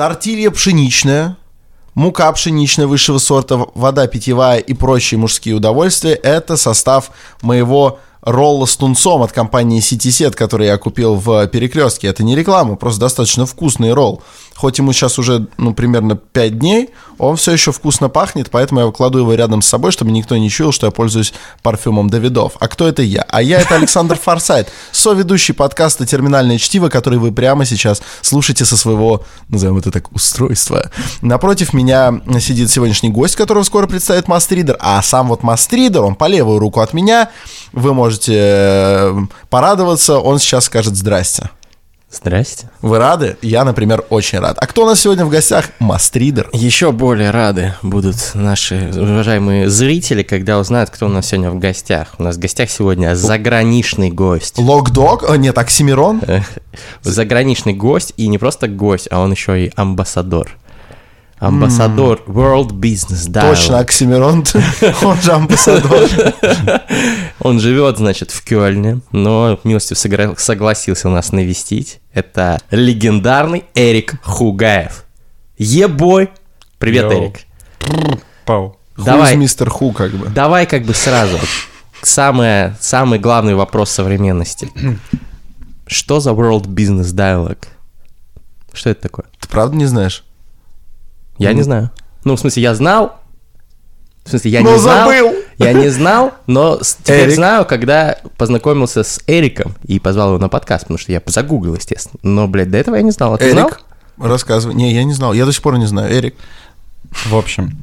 Тортилья пшеничная, мука пшеничная высшего сорта, вода питьевая и прочие мужские удовольствия – это состав моего ролла с тунцом от компании City который я купил в Перекрестке. Это не реклама, просто достаточно вкусный ролл. Хоть ему сейчас уже, ну, примерно 5 дней, он все еще вкусно пахнет, поэтому я кладу его рядом с собой, чтобы никто не чуял, что я пользуюсь парфюмом Давидов. А кто это я? А я это Александр Форсайт, соведущий подкаста «Терминальное чтиво», который вы прямо сейчас слушаете со своего, назовем это так, устройства. Напротив меня сидит сегодняшний гость, которого скоро представит Мастридер, а сам вот Мастридер, он по левую руку от меня, вы можете э, порадоваться, он сейчас скажет «здрасте». Здрасте. Вы рады? Я, например, очень рад. А кто у нас сегодня в гостях? Мастридер. Еще более рады будут наши уважаемые зрители, когда узнают, кто у нас сегодня в гостях. У нас в гостях сегодня заграничный гость. Локдог? О, нет, Оксимирон? Заграничный гость, и не просто гость, а он еще и амбассадор. Амбассадор World Business Dialogue. Точно, Оксимирон, он же амбассадор. Он живет, значит, в Кёльне, но милостью согласился нас навестить. Это легендарный Эрик Хугаев. Ебой! Привет, Йоу. Эрик. Пау. Давай. мистер Ху, как бы. Давай как бы сразу. Самое, самый главный вопрос современности. Что за World Business Dialogue? Что это такое? Ты правда не знаешь? Я не знаю. Ну, в смысле, я знал. В смысле, я Но не знал. забыл. Я не знал, но теперь Эрик. знаю, когда познакомился с Эриком и позвал его на подкаст, потому что я загуглил, естественно. Но, блядь, до этого я не знал. А ты знал? Эрик, рассказывай. Не, я не знал. Я до сих пор не знаю. Эрик. В общем,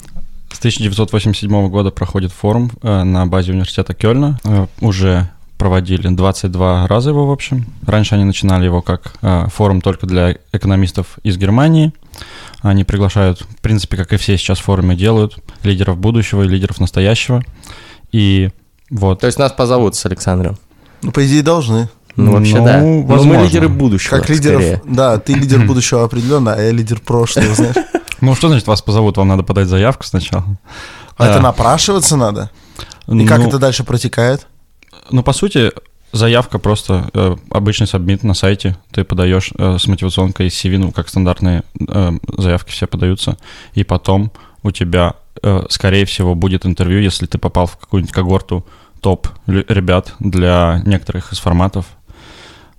с 1987 года проходит форум э, на базе университета Кёльна. Э, уже проводили 22 раза его, в общем. Раньше они начинали его как э, форум только для экономистов из Германии. Они приглашают, в принципе, как и все сейчас форумы делают, лидеров будущего и лидеров настоящего. И вот. То есть нас позовут с Александром. Ну, по идее, должны. Ну, вообще, Ну, да. Но мы возможно. лидеры будущего. Как лидеров... скорее. Да, ты лидер будущего определенно, а я лидер прошлого, знаешь. Ну, что значит вас позовут? Вам надо подать заявку сначала. А это А. напрашиваться надо? И как Ну, это дальше протекает? Ну, по сути, заявка просто э, обычный сабмит на сайте. Ты подаешь э, с мотивационкой CV, ну, как стандартные э, заявки все подаются. И потом у тебя, э, скорее всего, будет интервью, если ты попал в какую-нибудь когорту топ ребят для некоторых из форматов.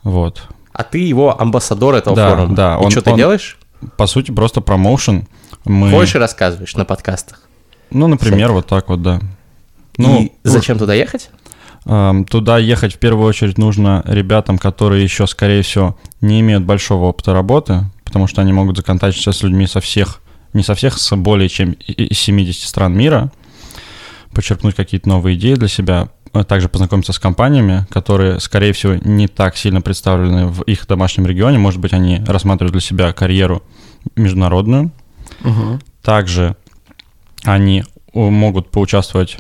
Вот. А ты его амбассадор этого Да, форума. да, И он- что ты он- делаешь? По сути, просто промоушен. Мы... Больше рассказываешь на подкастах. Ну, например, вот так вот, да. Ну, И зачем туда ехать? Эм, Туда ехать в первую очередь нужно ребятам, которые еще, скорее всего, не имеют большого опыта работы, потому что они могут законтачиться с людьми со всех, не со всех, с более чем и- и- из 70 стран мира, почерпнуть какие-то новые идеи для себя, а также познакомиться с компаниями, которые, скорее всего, не так сильно представлены в их домашнем регионе. Может быть, они рассматривают для себя карьеру международную. Мгм. Также они о, могут поучаствовать.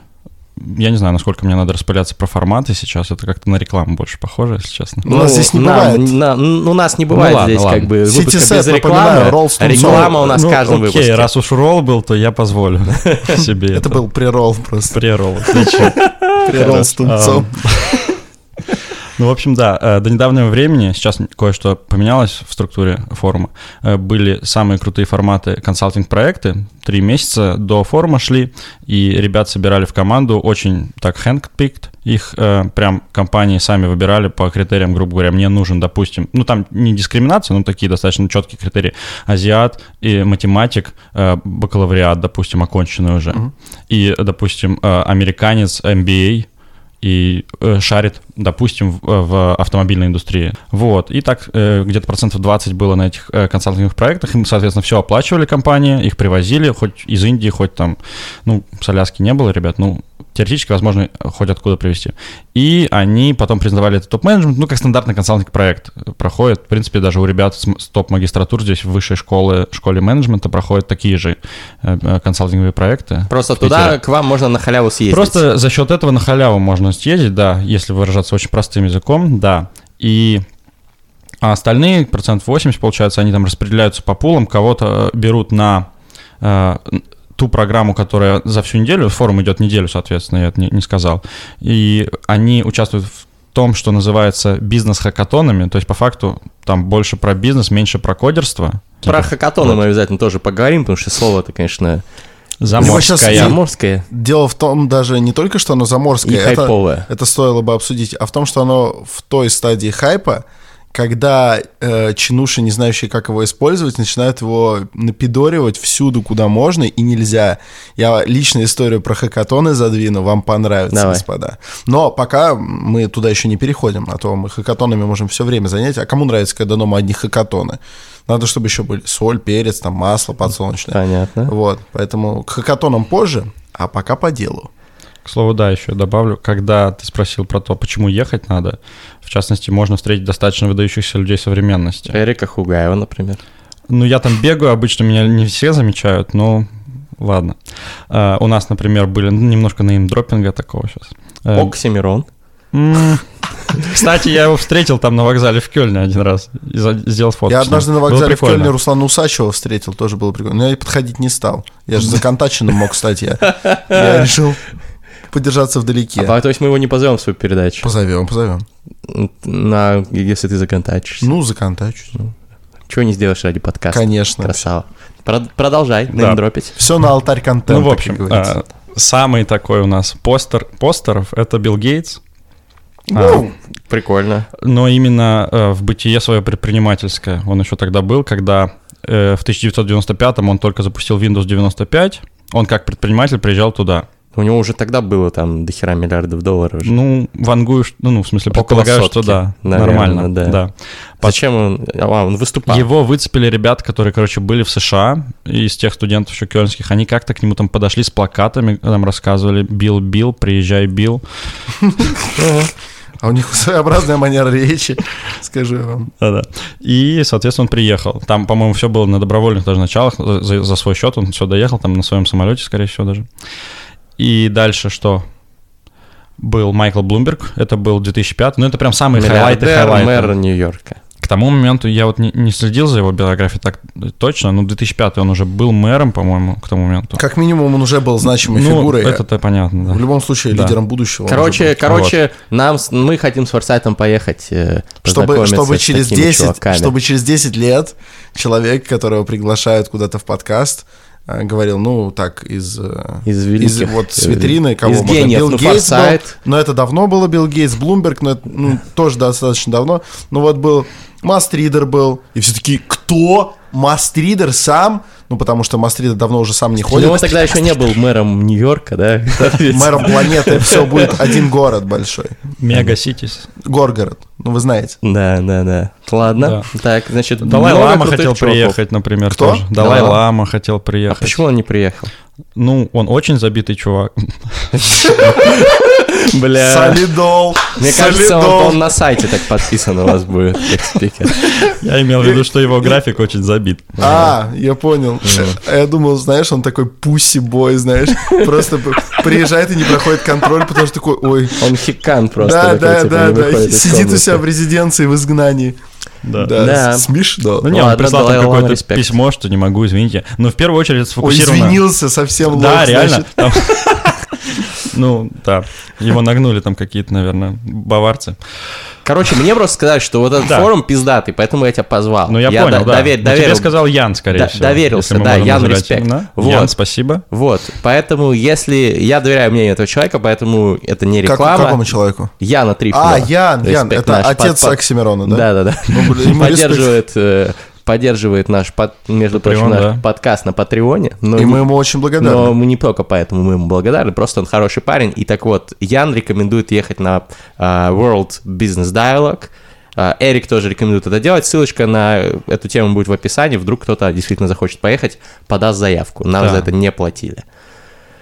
Я не знаю, насколько мне надо распыляться про форматы сейчас. Это как-то на рекламу больше похоже, если честно. У нас здесь не бывает. на- ну, у нас не бывает ладно, здесь ладно. как бы Сити выпуска Сет, без рекламы. ролл. Реклама у нас в Ну, каждом окей, выпуске. раз уж ролл был, то я позволю себе Это был преролл просто. преролл. отлично. Преролл с тунцом. Ну, в общем, да, э, до недавнего времени, сейчас кое-что поменялось в структуре форума, э, были самые крутые форматы консалтинг-проекты, три месяца до форума шли, и ребят собирали в команду, очень так handpicked, их э, прям компании сами выбирали по критериям, грубо говоря, мне нужен, допустим, ну там не дискриминация, но такие достаточно четкие критерии, азиат и математик, э, бакалавриат, допустим, оконченный уже, и, допустим, э, американец, MBA, и э, шарит, допустим, в, в автомобильной индустрии. Вот. И так э, где-то процентов 20 было на этих э, консалтинговых проектах. Им, соответственно, все оплачивали компании, их привозили, хоть из Индии, хоть там, ну, с Аляски не было, ребят, ну, теоретически, возможно, хоть откуда привезти. И они потом признавали это топ-менеджмент, ну, как стандартный консалтинг проект проходит. В принципе, даже у ребят с, топ-магистратур здесь в высшей школе, школе менеджмента проходят такие же э, э, консалтинговые проекты. Просто туда к вам можно на халяву съездить. Просто за счет этого на халяву можно съездить, да, если выражаться очень простым языком, да. И а остальные, процентов 80, получается, они там распределяются по пулам, кого-то берут на э, ту программу, которая за всю неделю, форум идет неделю, соответственно, я это не, не сказал, и они участвуют в том, что называется бизнес-хакатонами, то есть по факту там больше про бизнес, меньше про кодерство. Про Типа, хакатоны мы обязательно тоже поговорим, потому что слово-то, конечно, Заморская. Я- заморское Дело в том даже не только, что оно и заморское, это, хайповое. это стоило бы обсудить, а в том, что оно в той стадии хайпа, когда э, чинуши, не знающие, как его использовать, начинают его напидоривать всюду, куда можно и нельзя. Я лично историю про хакатоны задвину, вам понравится, Давай. господа. Но пока мы туда еще не переходим, а то мы хакатонами можем все время занять. А кому нравится, когда дома одни хакатоны? Надо, чтобы еще были соль, перец, там масло подсолнечное. Понятно. Вот, поэтому к хакатонам позже, а пока по делу. К слову, да, еще добавлю, когда ты спросил про то, почему ехать надо, в частности, можно встретить достаточно выдающихся людей современности. Эрика Хугаева, например. Ну, я там бегаю, обычно меня не все замечают, но ладно. А, у нас, например, были ну, немножко неймдропинга такого сейчас. Э, Оксимирон. Кстати, я его встретил там на вокзале в Кёльне один раз. сделал фотку. Я однажды на вокзале в. Кёльне Руслана Усачева встретил, тоже было прикольно. Но я подходить не стал. Я же законтаченным мог стать. Я, я решил подержаться вдалеке. А, то есть мы его не позовем в свою передачу, Позовем, позовем. на, если ты законтачишься. Ну, законтачусь. Чего не сделаешь ради подкаста? Конечно. Красава. Прод- продолжай Да. неймдропить. Все на алтарь контента, Ну, в общем, говорится. а, самый такой у нас постер постеров — это Билл Гейтс. А, Ну, Прикольно. но именно э, в бытие свое предпринимательское. Он еще тогда был, когда э, в 1995-м он только запустил Windows 95. Он как предприниматель приезжал туда. У него уже тогда было там до хера миллиардов долларов. же. Ну, вангую, что- ну, ну, в смысле, предполагаю, что сотки, да, наверное, нормально, да. да. Зачем он? А, он выступал. Его выцепили ребята, которые, короче, были в США, из тех студентов еще кёльнских, они как-то к нему там подошли с плакатами, там рассказывали «Билл, Билл, приезжай, Билл». а у них своеобразная манера речи, скажу я вам. Да-да. И, соответственно, он приехал. Там, по-моему, все было на добровольных даже началах, за свой счет он все доехал, там на своем самолете, скорее всего, даже. И дальше что? Был Майкл Блумберг, это был 2005, ну это прям самые highlight'ы highlight'ы. мэр Нью-Йорка. К тому моменту я вот не, не следил за его биографией так точно, но 2005 он уже был мэром, по-моему, к тому моменту. Как минимум, он уже был значимой ну, фигурой. это-то понятно, да. В любом случае, Да. лидером будущего. Короче, короче, нам, с- мы хотим с Форсайтом поехать э, чтобы, чтобы через такими 10, чуваками. чтобы через 10 лет человек, которого приглашают куда-то в подкаст, говорил, ну, так, из... э, Из великих, вот с э, витрины, кого из можно? гениев, Билл ну, Гейтс был, Форсайт. но это давно было Билл Гейтс, Блумберг, но это ну, тоже достаточно давно. Ну вот был Мастридер был, и все таки кто? Мастридер сам? Ну, потому что Мастридер давно уже сам не Ну, ходит. он тогда еще не был мэром Нью-Йорка, да? Мэром планеты все будет один город большой. Мега Ситис. Горгород, ну вы знаете. Да, да, да. Ладно. Так, значит, Далай много Лама крутых хотел приехать, например, Кто? тоже. Далай Да. Лама хотел А приехать. почему он не приехал? Ну, он очень забитый чувак. Бля. Солидол. Мне кажется, он, солидол. он на сайте так подписан у вас будет, как спикер. Я имел в виду, что его график очень забит. А, я понял. А Я думал, знаешь, он такой пусси-бой, знаешь, просто приезжает и не проходит контроль, потому что такой, ой, Он хикан просто. да, да, типа, да, да, сидит у себя в резиденции в изгнании. Да. Да, Да. смешно. Ну не, он Ладно, прислал какое-то письмо, что не могу, извините. Но в первую очередь Ой, сфокусировано... извинился совсем лох, Да, реально. Ну, да. Его нагнули там какие-то, наверное, баварцы. Короче, мне просто сказали, что вот этот Да. форум пиздатый, поэтому я тебя позвал. Ну, я, понял, да. довер- Но тебе доверил. сказал Ян, скорее всего. доверился, да, Ян, респект. имена. Вот. Ян, спасибо. Вот, поэтому если я доверяю мнению этого человека, поэтому это не Как- реклама. какому человеку? Яна Трифонова. А, Ян, Ян, это отец под- Оксимирона, да? Да, да, да. Ну. Поддерживает, э, поддерживает наш, под- между прочим, Патреон, наш да. подкаст на Патреоне. Но И не- мы ему очень Но благодарны. мы не только поэтому мы ему благодарны, просто он хороший парень. И так вот, Ян рекомендует ехать на а, World Business Dialogue. А, Эрик тоже рекомендует это делать. Ссылочка на эту тему будет в описании. Вдруг кто-то действительно захочет поехать, подаст заявку. Нам Да. за это не платили.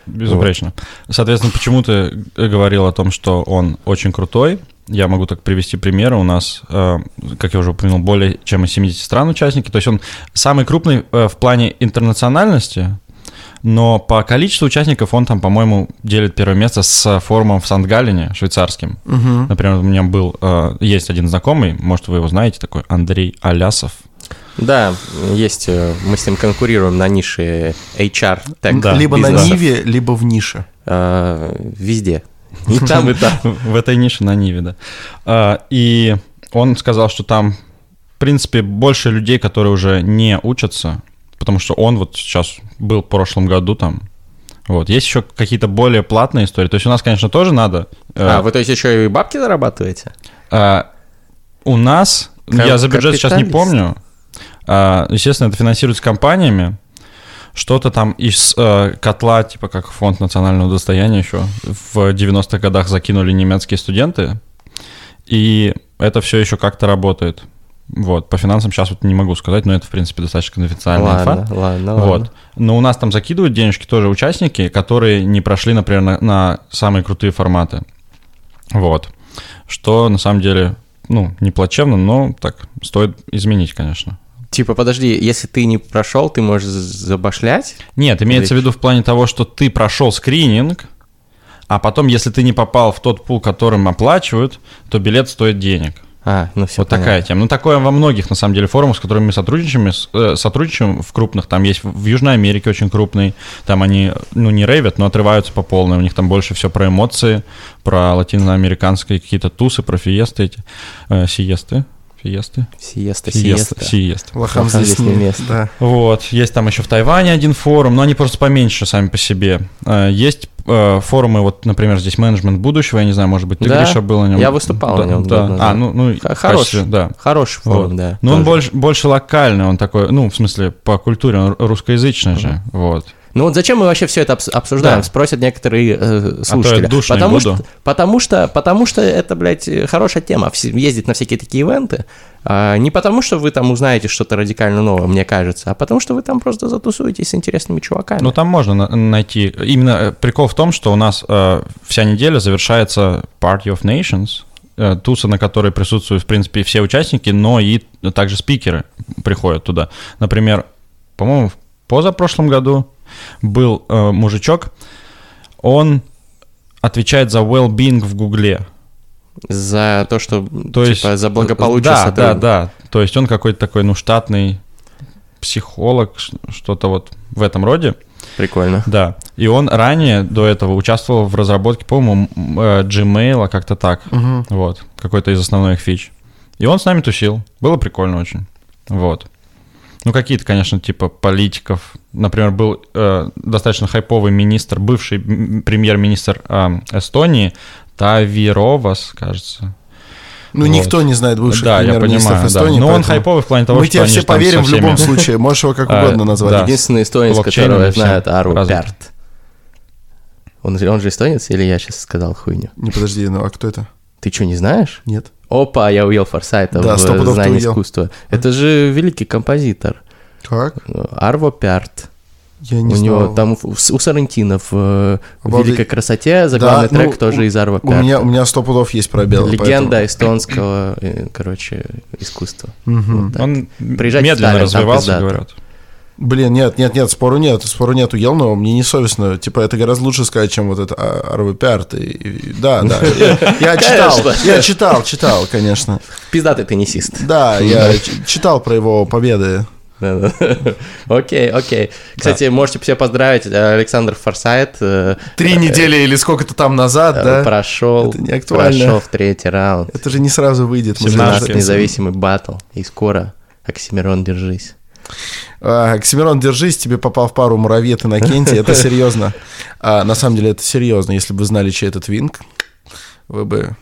Безупречно. Соответственно, почему ты говорил о том, что он очень крутой? Я могу так привести примеры. У нас, э, как я уже упомянул, более чем из 70 стран участники. То есть он самый крупный э, в плане интернациональности, но по количеству участников он там, по-моему, делит первое место с форумом в Сан-Галлене, швейцарским. Мгм. Например, у меня был, э, есть один знакомый, может, вы его знаете, такой Андрей Алясов. Да, есть, мы с ним конкурируем на нише HR, тег, Да, Либо на бизнеса. Ниве, либо в нише. э, везде. И там, и там. В этой нише на Ниве, да. А, И он сказал, что там, в принципе, больше людей, которые уже не учатся, потому что он вот сейчас был в прошлом году там. Вот. Есть еще какие-то более платные истории. То есть у нас, конечно, тоже надо... э, А, вы то есть еще и бабки зарабатываете? А, у нас, я за бюджет сейчас не помню, а, естественно, это финансируется компаниями, что-то там из э, котла, типа как фонд национального достояния еще в 90-х годах закинули немецкие студенты, и это все еще как-то работает. Вот, по финансам сейчас вот не могу сказать, но это, в принципе, достаточно конфиденциальная инфа. Ладно, ладно, Вот. ладно. Но у нас там закидывают денежки тоже участники, которые не прошли, например, на, на самые крутые форматы. Вот. Что на самом деле, ну, не плачевно, но так стоит изменить, конечно. Типа, подожди, если ты не прошел, ты можешь забашлять? Нет, имеется в виду в плане того, что ты прошел скрининг, а потом, если ты не попал в тот пул, которым оплачивают, то билет стоит денег. А, ну все вот такая тема. Ну, такое во многих, на самом деле, форумах, с которыми мы сотрудничаем, э, сотрудничаем в крупных. Там есть в- в Южной Америке очень крупный. Там они, ну, не рейвят, но отрываются по полной. У них там больше все про эмоции, про латиноамериканские какие-то тусы, про фиесты эти. Э, сиесты. Фиесты. Сиеста, Сиеста. сиеста. Сиесты. Лохам здесь не место. Да. Вот, есть там еще в Тайване один форум, но они просто поменьше сами по себе. Э, Есть э, форумы, вот, например, здесь менеджмент будущего, я не знаю, может быть, ты, Да, Гриша, был на нем? я выступал да, на нем Да. А, ну, ну Хороший, качестве- да. хороший форум, Вот. да. Но он больше, больше локальный, он такой, ну, в смысле, по культуре, он русскоязычный же, вот. Ну вот зачем мы вообще все это обс- обсуждаем? Да. Спросят некоторые э, слушатели. я душ не потому, что, потому, что, потому что это, блядь, хорошая тема. Ездить на всякие такие ивенты. А, не потому, что вы там узнаете что-то радикально новое, мне кажется, а потому, что вы там просто затусуетесь с интересными чуваками. Ну, там можно на- найти. Именно э, прикол в том, что у нас э, вся неделя завершается Party of Nations, э, туса, на которой присутствуют, в принципе, все участники, но и также спикеры приходят туда. Например, по-моему, позапрошлом году был э, мужичок, он отвечает за well-being в Гугле. За то, что, То есть, типа, за благополучие Да, да, сотрудников. да. То есть он какой-то такой, ну, штатный психолог, что-то вот в этом роде. Прикольно. Да. И он ранее до этого участвовал в разработке, по-моему, э, Gmail, а как-то так. Вот. Какой-то из основных фич. И он с нами тусил. Было прикольно очень. Вот. Ну, какие-то, конечно, типа политиков. Например, был э, достаточно хайповый министр, бывший премьер-министр э, Эстонии, Тавировас, кажется. Ну, Вот. никто не знает бывших да, я премьер-министров понимаю, да. Эстонии. Но он хайповый в плане того, Мы что тебе они все поверим в любом случае. Можешь его как А, угодно назвать. да. Единственный эстонец, которого я знаю, это Ару. Он, же- он же эстонец, или я сейчас сказал хуйню? Не, подожди, ну а кто это? Ты что, не знаешь? Нет. Опа, я уел Форсайта Да, в знании искусства. Это же великий композитор. Как? Арво Пярт. Я не у него знал. там в- у Сарантино в э, Обалдеть. «Великой красоте» заглавный Да, трек ну, тоже у- из Арво У меня, у Пярта. меня сто пудов есть пробел. Легенда эстонского, э, короче, искусства. Мгм. Вот так. Он Приезжайте в медленно там развивался, говорят. Блин, нет, нет, нет, спору нет, спору нет, уел, но мне не совестно. Типа, это гораздо лучше сказать, чем вот это. И, и- да, да. Я, я читал, я читал, читал, конечно. Пиздатый теннисист. Да, я читал про его победы. Окей, окей. Кстати, можете все поздравить. э, Александр Форсайт э, Три недели или сколько-то там назад, э, да? прошел, Это не актуально. прошел в третий раунд. Это же не сразу выйдет. мы же 17 Наш даже- независимый батл. И скоро, Оксимирон, держись. А, Оксимирон, держись, тебе попал в пару муравьед и Накенти, это серьезно. А, на самом деле это серьезно, если бы вы знали, чей этот винг, вы бы...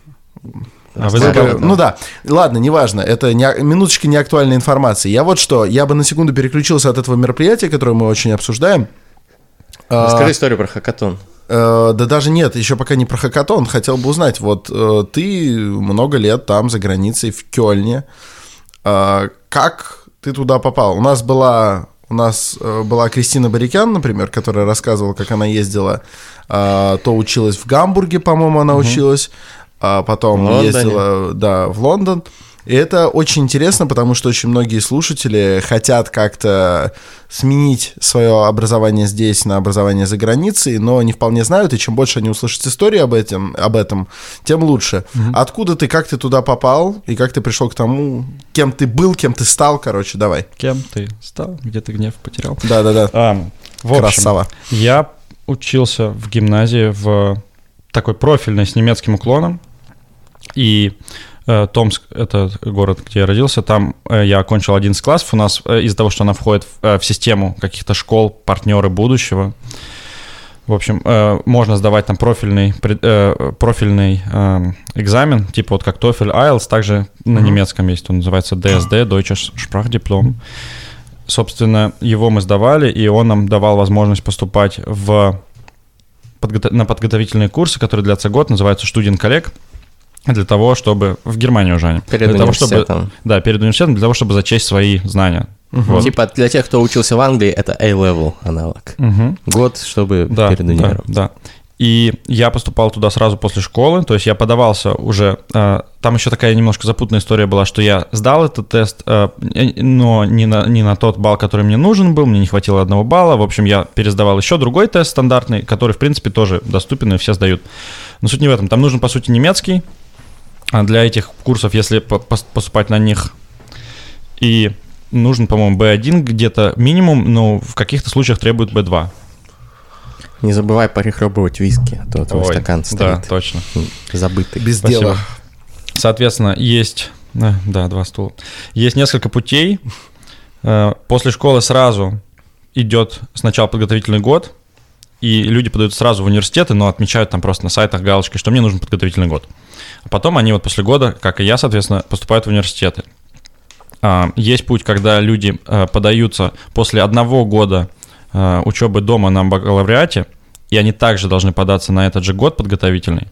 А вы бы- забыли? ну да, ладно, неважно, это не, минуточка неактуальной информации. Я вот что, я бы на секунду переключился от этого мероприятия, которое мы очень обсуждаем. А, Расскажи историю про хакатон. Э, да даже нет, еще пока не про хакатон. Хотел бы узнать, вот э, ты много лет там, за границей, в Кёльне. Э, как ты туда попал? У нас была... У нас э, была Кристина Барикян, например, которая рассказывала, как она ездила, э, то училась в Гамбурге, по-моему, она училась, а потом В Лондоне. ездила, да, в Лондон. И это очень интересно, потому что очень многие слушатели хотят как-то сменить свое образование здесь на образование за границей, но не вполне знают, и чем больше они услышат истории об этом, об этом тем лучше. Откуда ты, как ты туда попал, и как ты пришел к тому, кем ты был, кем ты стал, короче, давай. Кем ты стал? Где ты гнев потерял? Да-да-да, А, в общем, красава. я учился в гимназии в такой профильный с немецким уклоном. И Томск, это город, где я родился, там э, я окончил 11 классов. У нас э, из-за того, что она входит в, э, в систему каких-то школ, партнеры будущего, в общем, э, можно сдавать там профильный, э, профильный э, экзамен, типа вот как TOEFL, IELTS, также на немецком есть, он называется DSD, Deutsche Sprachdiplom. Собственно, его мы сдавали, и он нам давал возможность поступать в подгото- на подготовительные курсы, которые длятся год, называются «Студент-коллег», для того, чтобы... В Германии уже они. Перед для того, чтобы, университетом. Да, перед университетом, для того, чтобы зачесть свои знания. Вот. Типа для тех, кто учился в Англии, это A-level аналог. Мгм. Год, чтобы да, перед да, универом. да. И я поступал туда сразу после школы, то есть я подавался уже. э, там еще такая немножко запутанная история была, что я сдал этот тест, э, э, но не на, не на тот балл, который мне нужен был, мне не хватило одного балла. В общем, я пересдавал еще другой тест стандартный, который, в принципе, тоже доступен и все сдают. Но суть не в этом. Там нужен, по сути, немецкий. А для этих курсов, если по- пос- поступать на них, и нужен, по-моему, B1 где-то минимум, но в каких-то случаях требует B2. Не забывай порехлебывать виски, а то твой Ой, стакан Да, стоит точно. забытый. Без Спасибо. дела. Соответственно, есть... Да, да, два стула. Есть несколько путей. Э, После школы сразу идет сначала подготовительный год, и люди подают сразу в университеты, но отмечают там просто на сайтах галочкой, что мне нужен подготовительный год. А потом они вот после года, как и я, соответственно, поступают в университеты. А, Есть путь, когда люди э, подаются после одного года э, учебы дома на бакалавриате, и они также должны податься на этот же год подготовительный.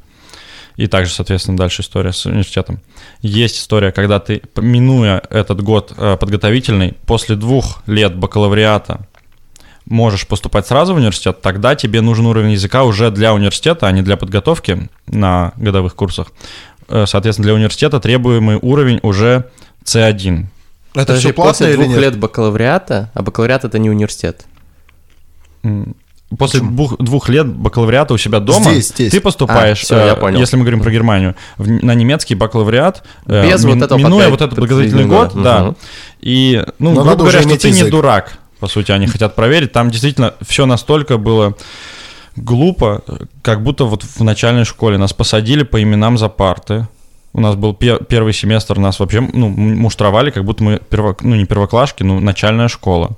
И также, соответственно, дальше история с университетом. Есть история, когда ты, минуя этот год э, подготовительный, после двух лет бакалавриата можешь поступать сразу в университет, тогда тебе нужен уровень языка уже для университета, а не для подготовки на годовых курсах. Э, Соответственно, для университета требуемый уровень уже C1. Это Подожди, все платно после или двух нет? лет бакалавриата, а бакалавриат это не университет. После двух, двух лет бакалавриата у себя дома Здесь, здесь. ты поступаешь, А, всё, я э, понял. если мы говорим про Германию, в- на немецкий бакалавриат, э, Без вот этого минуя вот этот подготовительный год, да, мгм. и, ну, Но грубо говоря, что ты не язык. дурак, по сути, они хотят проверить, там действительно все настолько было глупо, как будто вот в начальной школе. Нас посадили по именам за парты, у нас был пе- первый семестр, нас вообще ну, муштровали, как будто мы перво, ну не первоклашки, ну начальная школа.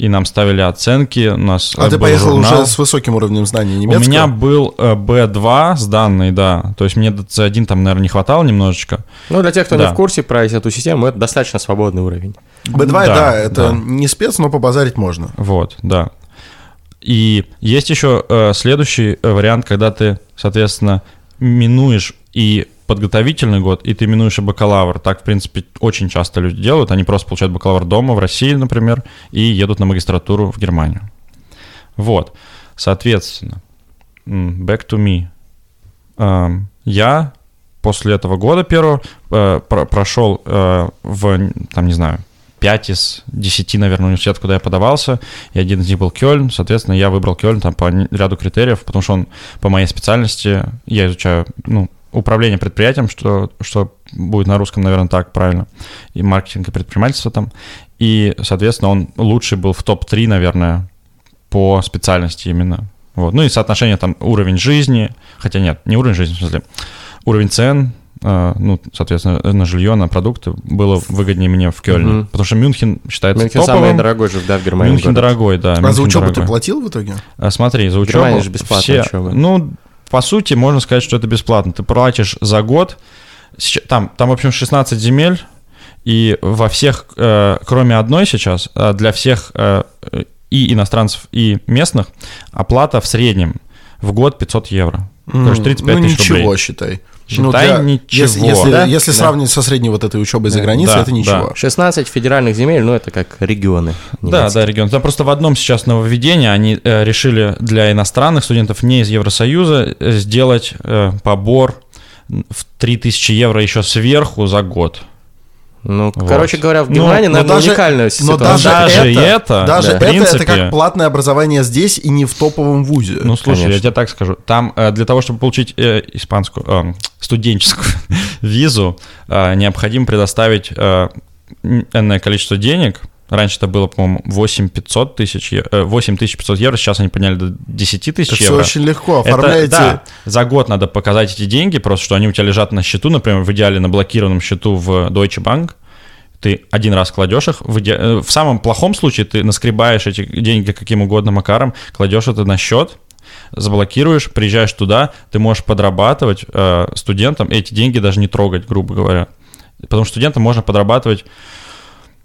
И нам ставили оценки, у нас А ты поехал журнал. уже с высоким уровнем знаний У немецкого? меня был э, B2 сданный, да. То есть мне до C1 там, наверное, не хватало немножечко. Ну, для тех, кто Да. не в курсе про эту систему, это достаточно свободный уровень. B2, Да, да, это да. не спец, но побазарить можно. Вот, да. И есть еще э, следующий э, вариант, когда ты, соответственно, минуешь и подготовительный год, и ты минуешь и бакалавр. Так, в принципе, очень часто люди делают. Они просто получают бакалавр дома, в России, например, и едут на магистратуру в Германию. Вот. Соответственно, back to me. Эм, Я после этого года первого э, про- прошел э, в, там, не знаю, 5 из 10, наверное, университетов, куда я подавался, и один из них был Кёльн, соответственно, я выбрал Кёльн там по ряду критериев, потому что он по моей специальности, я изучаю, ну, управление предприятием, что, что будет на русском, наверное, так правильно, и маркетинг и предпринимательство там, и, соответственно, он лучший был в топ-3, наверное, по специальности именно. Вот. Ну и соотношение там уровень жизни, хотя нет, не уровень жизни, в смысле, уровень цен, э, ну, соответственно, на жилье, на продукты было выгоднее мне в Кёльне. Мгм. Потому что Мюнхен считается Мюнхен топовым. самый дорогой же, да, в Германии. Мюнхен город. дорогой, да. А за Мюнхен учебу ты дорогой. платил в итоге? А, Смотри, за учебу Германия же бесплатная учеба. Ну, по сути, можно сказать, что это бесплатно. Ты платишь за год. Там, там в общем, 16 земель, и во всех, э, кроме одной сейчас, э, для всех э, и иностранцев, и местных, оплата в среднем в год 500 евро. То есть 35 ну, тысяч ничего, рублей. считай. Считай, ничего, Если, если, да? если Да. сравнить со средней вот этой учебой за границей, Да, это ничего. 16 федеральных земель, ну, это как регионы. Да, немецкие. да, регион. Там просто в одном сейчас нововведение они э, решили для иностранных студентов не из Евросоюза э, сделать э, побор в 3000 евро еще сверху за год. Ну, Вот. короче говоря, в Ну, Германии, но наверное, даже- уникальная Но ситуация. даже, Даже это, это, даже да, это, это принципе- как платное образование здесь и не в топовом вузе. Ну, слушай, я конечно. тебе так скажу. Там э, для того, чтобы получить э, испанскую, э, студенческую визу, э, необходимо предоставить э, энное количество денег. Раньше это было, по-моему, 8 500 тысяч, е- э, 8 500 евро, сейчас они подняли до 10 тысяч Это все евро. очень легко. Это, Оформляете... да, за год надо показать эти деньги, просто что они у тебя лежат на счету, например, в идеале на блокированном счету в Deutsche Bank. Ты один раз кладешь их, в, иде- э, в самом плохом случае ты наскребаешь эти деньги каким угодно макаром, кладешь это на счет, заблокируешь, приезжаешь туда, ты можешь подрабатывать э, студентам, эти деньги даже не трогать, грубо говоря. Потому что студентам можно подрабатывать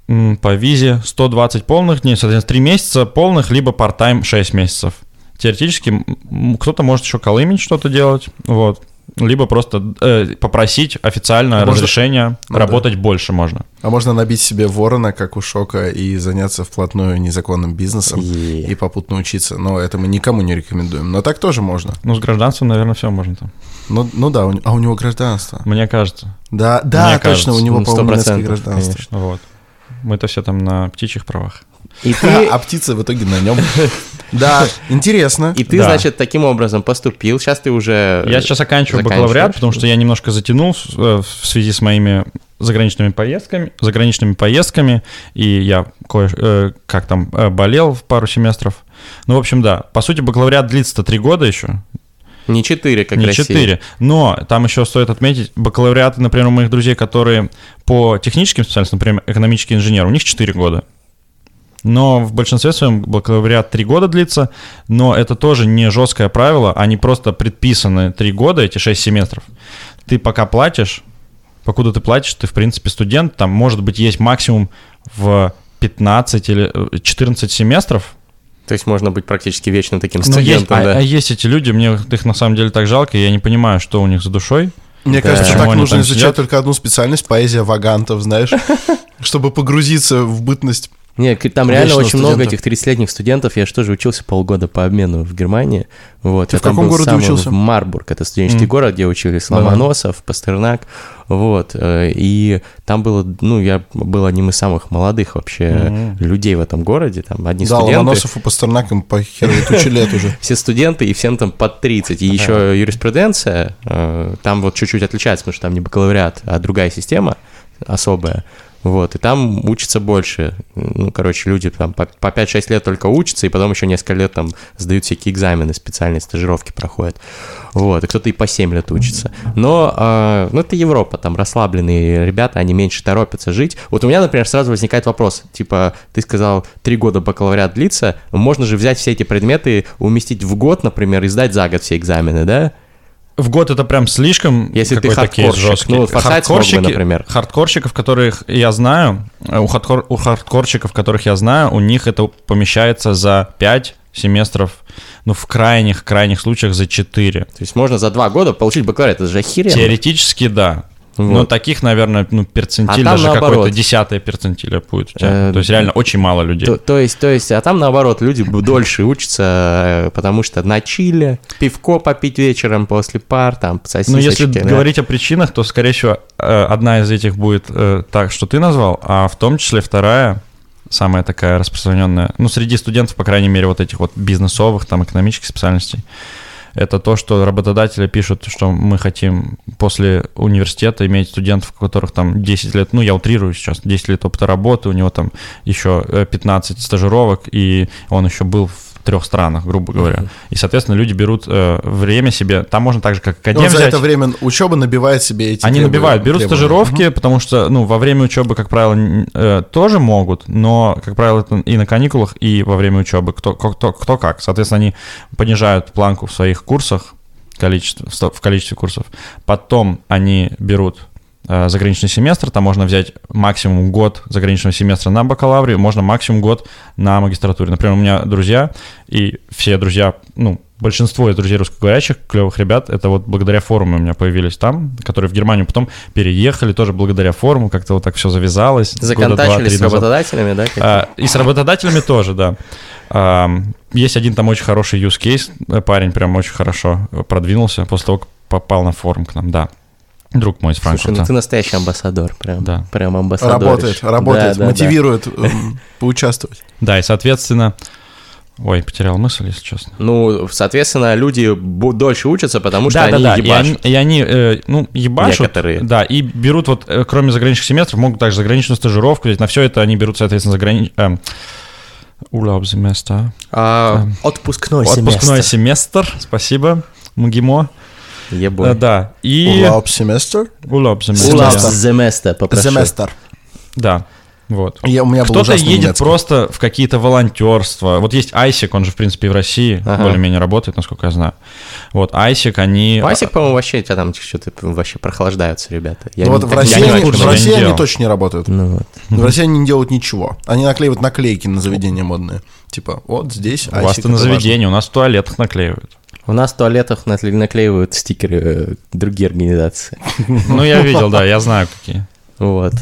по визе 120 полных дней, соответственно, 3 месяца полных, либо part-time 6 месяцев. Теоретически кто-то может еще колымить что-то делать, вот. Либо просто э, попросить официальное Можно- разрешение, Ну да. работать больше можно. А можно набить себе ворона, как у Шока, и заняться вплотную незаконным бизнесом Е. и попутно учиться. Но это мы никому не рекомендуем. Но так тоже можно. Ну, с гражданством, наверное, все можно там. Ну, ну да, у а у него гражданство. Мне кажется. Да, да, Мне точно, кажется, у него, ну, по-моему, немецкое 100%, гражданство. конечно. Вот. Мы-то все там на птичьих правах. И А, ты, а птица в итоге на нем. Да, интересно. и ты Да. значит, таким образом поступил. Сейчас ты уже... Я сейчас оканчиваю бакалавриат, потому что я немножко затянул э, в связи с моими заграничными поездками, заграничными поездками, и я кое э, как там э, болел в пару семестров. Ну, в общем, да. По сути, бакалавриат длится-то три года еще, Не 4, как не Россия. четыре. Но там еще стоит отметить, бакалавриаты, например, у моих друзей, которые по техническим специальностям, например, экономический инженер, у них 4 года. Но в большинстве своем бакалавриат 3 года длится, но это тоже не жесткое правило, они просто предписаны 3 года, эти 6 семестров. Ты пока платишь, покуда ты платишь, ты, в принципе, студент, там, может быть, есть максимум в 15 или э, 14 семестров, То есть можно быть практически вечно таким ну, есть, студентом, а, да. а есть эти люди, мне их на самом деле так жалко, я не понимаю, что у них за душой. Мне Да. кажется, Почему так нужно изучать сидят? только одну специальность, поэзия вагантов, знаешь, чтобы погрузиться в бытность. Нет, к- там реально Вечного очень много студента. этих 30-летних студентов. Я же тоже учился полгода по обмену в Германии. Вот. Ты я в каком городе сам учился? В Марбург. Это студенческий М. город, где учились. Ломоносов, Пастернак. Вот. э, И там было, ну, я был одним из самых молодых вообще Мгм. людей в этом городе. Там одни Да, студенты. Ломоносов и Пастернак им по херу тучи лет уже. Все студенты, и всем там под 30. И еще юриспруденция, э, там вот чуть-чуть отличается, потому что там не бакалавриат, а другая система особая. Вот, и там учатся больше. Ну, короче, люди там по, по 5-6 лет только учатся, и потом еще несколько лет там сдают всякие экзамены, специальные стажировки проходят. Вот, и кто-то и по 7 лет учится. Но, э, ну, это Европа, там расслабленные ребята, они меньше торопятся жить. Вот у меня, например, сразу возникает вопрос, типа, ты сказал, 3 года бакалавриат длится, можно же взять все эти предметы, уместить в год, например, и сдать за год все экзамены, да? В год это прям слишком Если ты хардкорщик. жесткий. Ну, Форсайт смог бы, например. Хардкорщиков, которых я знаю, э, у, хардкор, у хардкорщиков, которых я знаю, у них это помещается за 5 семестров, ну, в крайних-крайних случаях за 4. То есть можно за 2 года получить бакалавриат, это же охеренно. Теоретически, да. Вот. Но таких, наверное, ну, перцентиль, А даже какой-то десятая перцентиля будет у тебя. Э, То есть реально очень мало людей. То, то есть, то есть, а там наоборот, люди дольше учатся, э, потому что на chill'е, пивко попить вечером после пар, там, Ну, сосисочки. если да. говорить о причинах, то, скорее всего, э, одна из этих будет э, так, что ты назвал, а в том числе вторая, самая такая распространенная, ну, среди студентов, по крайней мере, вот этих вот бизнесовых, там, экономических специальностей, это то, что работодатели пишут, что мы хотим после университета иметь студентов, у которых там 10 лет, ну, я утрирую сейчас, 10 лет опыта работы, у него там еще э, 15 стажировок, и он еще был в трех странах, грубо говоря. И, соответственно, люди берут э, время себе, там можно так же, как И академ он за взять. это время учебы набивает себе эти Они требования- набивают, берут требования. стажировки, потому что, ну, во время учебы, как правило, э, тоже могут, но, как правило, это и на каникулах, и во время учебы, кто, кто, кто как. Соответственно, они понижают планку в своих курсах, количество, в количестве курсов. Потом они берут заграничный семестр, там можно взять максимум год заграничного семестра на бакалавре, можно максимум год на магистратуре. Например, у меня друзья, и все друзья, ну, большинство из друзей русскоговорящих, клевых ребят, это вот благодаря форуму у меня появились там, которые в Германию потом переехали, тоже благодаря форуму, как-то вот так все завязалось. Законтачились с работодателями, да? А, и с работодателями тоже, да. А, Есть один там очень хороший use case, э, парень прям очень хорошо э, продвинулся после того, как попал на форум к нам, да. Друг мой из Слушай, Франкфурта. ну ты настоящий амбассадор, прям, Да. прям амбассадор. Работает, работает, мотивирует эм, поучаствовать. Да, и, соответственно, Ой, потерял мысль, если честно. Ну, соответственно, люди дольше учатся, потому что да, да, они да. И они, ебашут. и они, э, ну, ебашут. Некоторые. Да, и берут вот, э, кроме заграничных семестров, могут также заграничную стажировку взять. На все это они берут, соответственно, заграни... эм, Урlaubsemester. А, отпускной Отпускной семестр. Спасибо. МГИМО. Ебой. Э, да. И... Урлап семестр? Улап Семестр. семестр, попрошу. Семестр. Да. Вот. Я, у меня Кто-то едет немецкий. просто в какие-то волонтерства. Вот есть Айсик, он же, в принципе, и в России Ага. более-менее работает, насколько я знаю. Вот Айсик, они... Васик, по-моему, вообще тебя там что-то вообще прохлаждаются, ребята. Я Ну не- вот в России, не они, в России они точно не работают. Ну вот. В России они не делают ничего. Они наклеивают наклейки на заведения модные. Типа, вот здесь У вас-то Айсик, на это важно. заведении, у нас в туалетах наклеивают. У нас в туалетах накле- наклеивают стикеры э, другие организации. Ну, я видел, да, я знаю какие. Вот.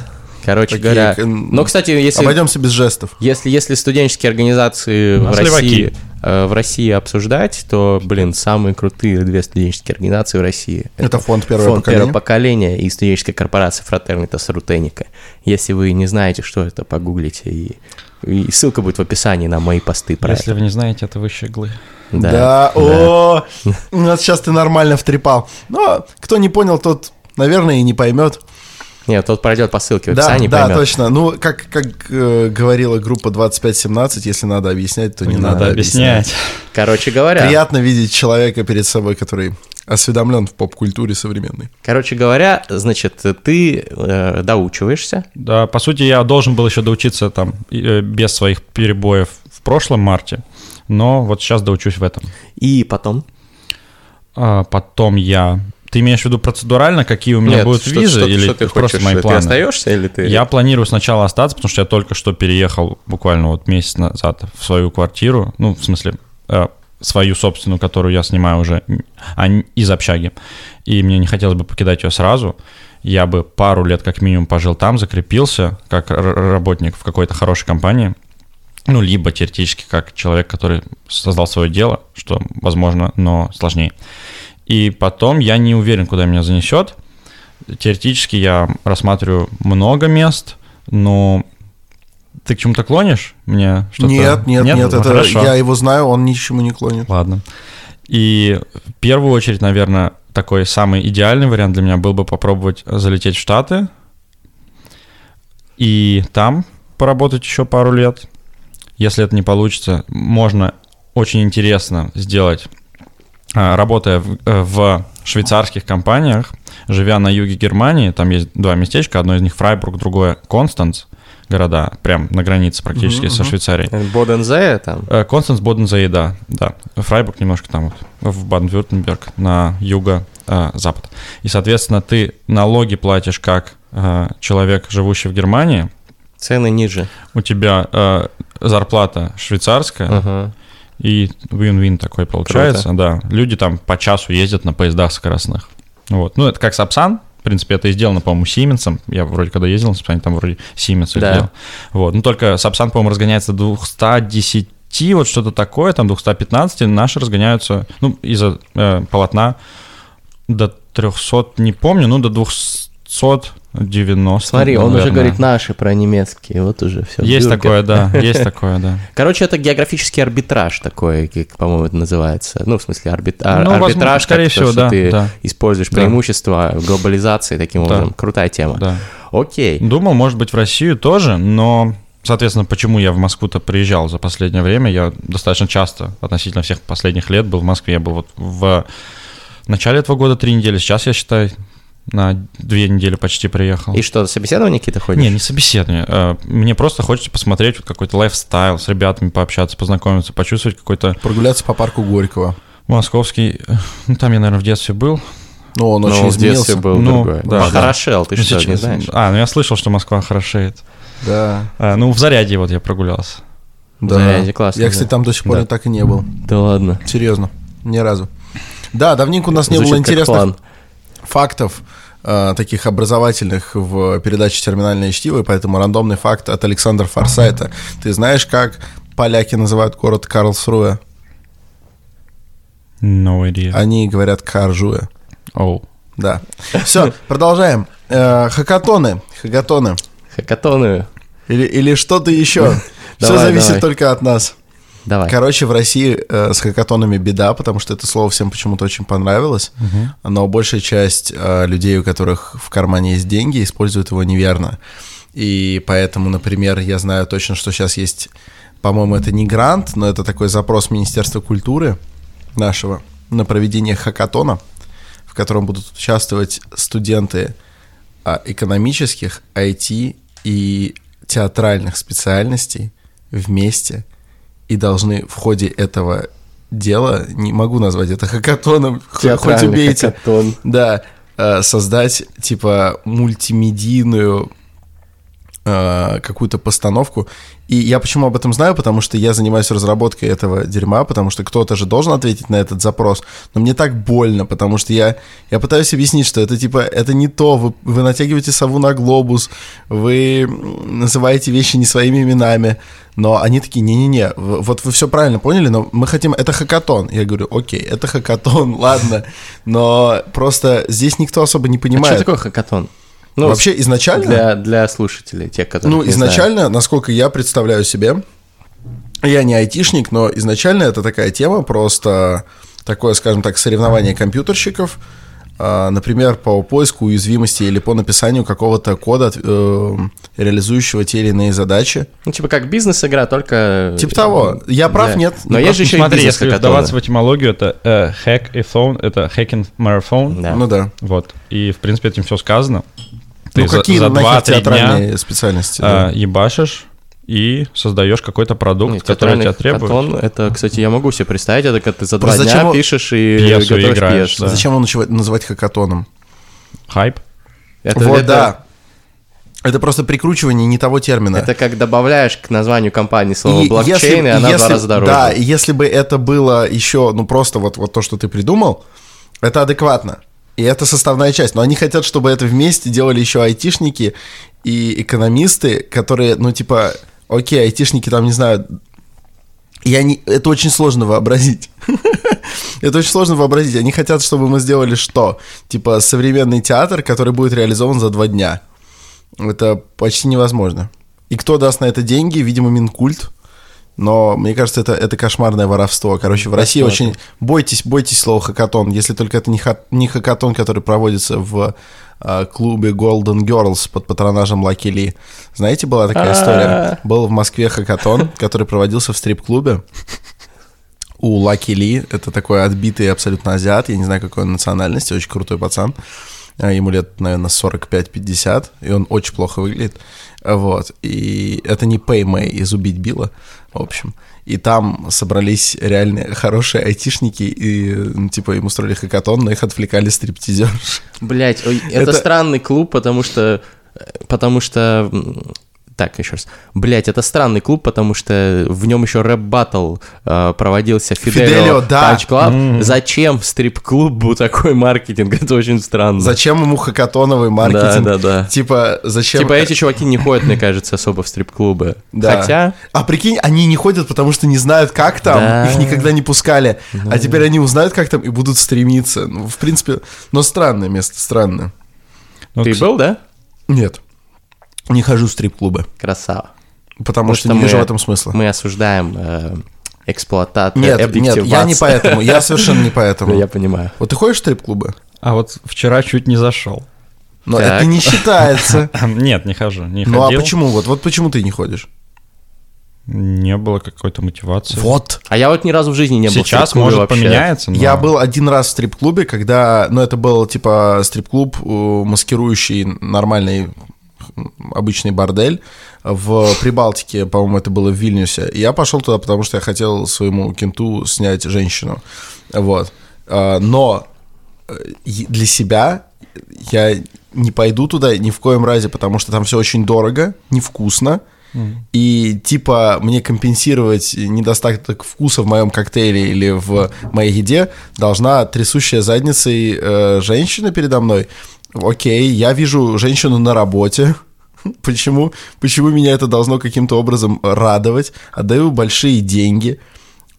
Короче Такие, говоря. Но, кстати, если, Обойдемся без жестов. если, если студенческие организации в России, э, в России обсуждать, то, блин, самые крутые две студенческие организации в России. Это фонд первого Фонд поколения. первого поколения и студенческая корпорация Фратернита Рутеника. Если вы не знаете, что это, погуглите. И, и ссылка будет в описании на мои посты про Если это. вы не знаете, это высшие иглы. Да, о, у нас сейчас ты нормально втрепал. Но кто не понял, тот, наверное, и не поймет. Нет, тот пройдет по ссылке в Да, описании, да, поймет. точно. Ну, как, как э, говорила группа 2517, если надо объяснять, то не, Не надо, надо объяснять. Короче говоря, Приятно видеть человека перед собой, который осведомлен в поп-культуре современной. короче говоря, значит, ты э, доучиваешься. Да, по сути, я должен был еще доучиться там э, без своих перебоев в прошлом марте, но вот сейчас доучусь в этом. И потом. А потом я... Ты имеешь в виду процедурально, какие у меня Нет, будут что- визы что- или что ты просто хочешь? мои Ты планы? остаешься или ты... Я планирую сначала остаться, потому что я только что переехал буквально вот месяц назад в свою квартиру, ну, в смысле, э, свою собственную, которую я снимаю уже а из общаги. И мне не хотелось бы покидать ее сразу. Я бы пару лет как минимум пожил там, закрепился как работник в какой-то хорошей компании. Ну, либо теоретически как человек, который создал свое дело, что возможно, но сложнее. И потом я не уверен, куда меня занесет. Теоретически я рассматриваю много мест, но ты к чему-то клонишь? Мне что-то... Нет, нет, нет, Ну, это хорошо. я его знаю, он ни к чему не клонит. Ладно. И в первую очередь, наверное, такой самый идеальный вариант для меня был бы попробовать залететь в Штаты и там поработать еще пару лет. Если это не получится, можно очень интересно сделать, работая в, э, в швейцарских компаниях, живя на юге Германии, там есть два местечка, одно из них Фрайбург, другое Констанц, города, прям на границе практически со Швейцарией. Бодензе там. Э, Констанс Бодензее, да, да. Фрайбург немножко там вот, в Баден-Вюртемберг, на юго-запад. И, соответственно, ты налоги платишь как э, человек, живущий в Германии. Цены ниже. У тебя э, зарплата швейцарская, Ага. И вин-вин такой получается, да. Люди там по часу ездят на поездах скоростных. Вот. Ну, это как Сапсан, в принципе, это и сделано, по-моему, Сименсом. Я вроде когда ездил на Сапсане, там вроде Сименс Да. сделал. Вот. Ну, только Сапсан, по-моему, разгоняется до 210, вот что-то такое, там 215, наши разгоняются, ну, из-за э, полотна до 300, не помню, ну, до 290. Смотри, он уже говорит наши про немецкие, вот уже все. Есть такое, да, есть такое, да. Короче, это географический арбитраж такой, как, по-моему, это называется. Ну, в смысле, арбит... ар- Ну, возможно, арбитраж, скорее как то, всего, что да, ты да. используешь Да. преимущества глобализации таким Да. образом. Крутая тема. да. Окей. Думал, может быть, в Россию тоже, но, соответственно, почему я в Москву-то приезжал за последнее время? Я достаточно часто, относительно всех последних лет, был в Москве. Я был вот в начале этого года три недели, сейчас, я считаю, на две недели почти приехал. И что, собеседования какие-то ходишь? Не, не собеседование. э, Мне просто хочется посмотреть вот какой-то лайфстайл, с ребятами пообщаться, познакомиться, почувствовать какой-то Прогуляться по парку Горького. московский... Ну, там я, наверное, в детстве был. Ну, он Ну, очень в детстве изменился. был Ну, другой. да, Похорошел, ты Ну, что, не сейчас- знаешь? А, ну я слышал, что Москва хорошеет. Да, А, Ну, в Заряде вот я прогулялся. да. Зарядье классно, Я, кстати, да. там до сих пор Да. не так и не был. Да ладно. Серьезно, ни разу. Да, давненько у нас не было Звучит как интересных план. Фактов, э, таких образовательных в передаче «Терминальное чтиво», и поэтому рандомный факт от Александра Форсайта. Ты знаешь, как поляки называют город Карлсруэ? No idea. Они говорят Каржуэ. Оу. Да. Все, продолжаем. Э, Хакатоны. Хакатоны. Хакатоны. Или, или что-то еще. Все зависит только от нас. Давай. Короче, в России э, с хакатонами беда, потому что это слово всем почему-то очень понравилось, но большая часть э, людей, у которых в кармане есть деньги, используют его неверно. И поэтому, например, я знаю точно, что сейчас есть, по-моему, это не грант, но это такой запрос Министерства культуры нашего на проведение хакатона, в котором будут участвовать студенты а, экономических, IT и театральных специальностей вместе и должны в ходе этого дела, не могу назвать это хакатоном, хоть убейте, хакатон. да, э, создать типа мультимедийную какую-то постановку. И я почему об этом знаю? Потому что я занимаюсь разработкой этого дерьма, потому что кто-то же должен ответить на этот запрос. Но мне так больно, потому что я, я пытаюсь объяснить, что это типа, это не то, вы, вы натягиваете сову на глобус, вы называете вещи не своими именами, но они такие, не-не-не, вот вы все правильно поняли, но мы хотим, это хакатон. Я говорю, окей, это хакатон, ладно, но просто здесь никто особо не А понимает. что такое хакатон? Вообще изначально... Для, для слушателей, тех, которые Ну, не знают. изначально, насколько я представляю себе, я не айтишник, но изначально это такая тема, просто такое, скажем так, соревнование компьютерщиков, а, например, по поиску уязвимости или по написанию какого-то кода, э, реализующего те или иные задачи. Ну, типа как бизнес-игра, только... Типа того. Я прав, Да. нет? Но Не есть прав? же еще Смотри, и если вдаваться в этимологию, это э, hack-a-thon, это hacking marathon. Да. Ну да. Вот. И, в принципе, этим все сказано. Ты Ну за, какие за нахер 2-3 дня театральные специальности? да? а, ебашишь и создаешь какой-то продукт, Нет, который тебя требует. хакатон, это, кстати, я могу себе представить, это когда ты за два Просто дня зачем он- пишешь и Пьесу готовишь играешь, пьесу. да. Зачем он называть- называть хакатоном? Хайп. Это, вот, это- да. Это просто прикручивание не того термина. Это как добавляешь к названию компании слово И блокчейн, если- и она в если- два раза дороже. Да, если бы это было еще, ну просто вот, вот то, что ты придумал, это адекватно. И это составная часть. Но они хотят, чтобы это вместе делали еще айтишники и экономисты, которые, ну типа, окей, айтишники там, не знаю, и они, это очень сложно вообразить. Это очень сложно вообразить. Они хотят, чтобы мы сделали что? Типа современный театр, который будет реализован за два дня. Это почти невозможно. И кто даст на это деньги? Видимо, Минкульт. Но мне кажется, это, это кошмарное воровство. Короче, в России очень... Бойтесь, бойтесь слова хакатон, если только это не, ха- не хакатон, который проводится в а, клубе Golden Girls под патронажем Лаки Ли. Знаете, была такая история? Был в Москве хакатон, который проводился в стрип-клубе у Лаки Ли. Это такой отбитый абсолютно азиат, я не знаю, какой он национальности, очень крутой пацан. А, Ему лет, наверное, 45-50, и он очень плохо выглядит. Вот. И это не Пэй Мэй из «Убить Билла», в общем. И там собрались реально хорошие айтишники, и, ну, типа, им устроили хакатон, но их отвлекали стриптизерши. Блять, это, Это- странный клуб, потому что... Потому что... Так, еще раз. Блять, это странный клуб, потому что в нем еще рэп-баттл э, проводился Fidelio, Fidelio да. Punch Club. Зачем стрип-клубу такой маркетинг? Это очень странно. Зачем ему хакатоновый маркетинг? Да, да, да. Типа, зачем... Типа эти чуваки не ходят, мне кажется, особо в стрип-клубы. Да. Хотя... А прикинь, они не ходят, потому что не знают, как там, Да. их никогда не пускали. А теперь они узнают, как там, и будут стремиться. Ну, в принципе, но странное место, странное. Ну, Ты кс- был, да? Нет, не хожу в стрип-клубы, Красава. потому Потому что не вижу в этом смысла. Мы осуждаем э, эксплуатацию, Нет, нет, я не поэтому, я совершенно не поэтому. Я понимаю. Вот ты ходишь в стрип-клубы? А вот вчера чуть не зашел. Но Так. это не считается. Нет, не хожу, не Ну а ходил. почему? Вот, вот почему ты не ходишь? Не было какой-то мотивации. Вот. А я вот ни разу в жизни не был Сейчас, может, вообще. поменяется, но... Я был один раз в стрип-клубе, когда, ну, это был типа стрип-клуб, э, маскирующий нормальный обычный бордель в Прибалтике, по-моему, это было в Вильнюсе. И я пошел туда, потому что я хотел своему кенту снять женщину. Вот. А, Но э, для себя я не пойду туда ни в коем разе, потому что там все очень дорого, невкусно. И типа мне компенсировать недостаток вкуса в моем коктейле или в моей еде должна трясущая задницей э, женщина передо мной. Окей, я вижу женщину на работе. Почему? Почему меня это должно каким-то образом радовать? Отдаю большие деньги.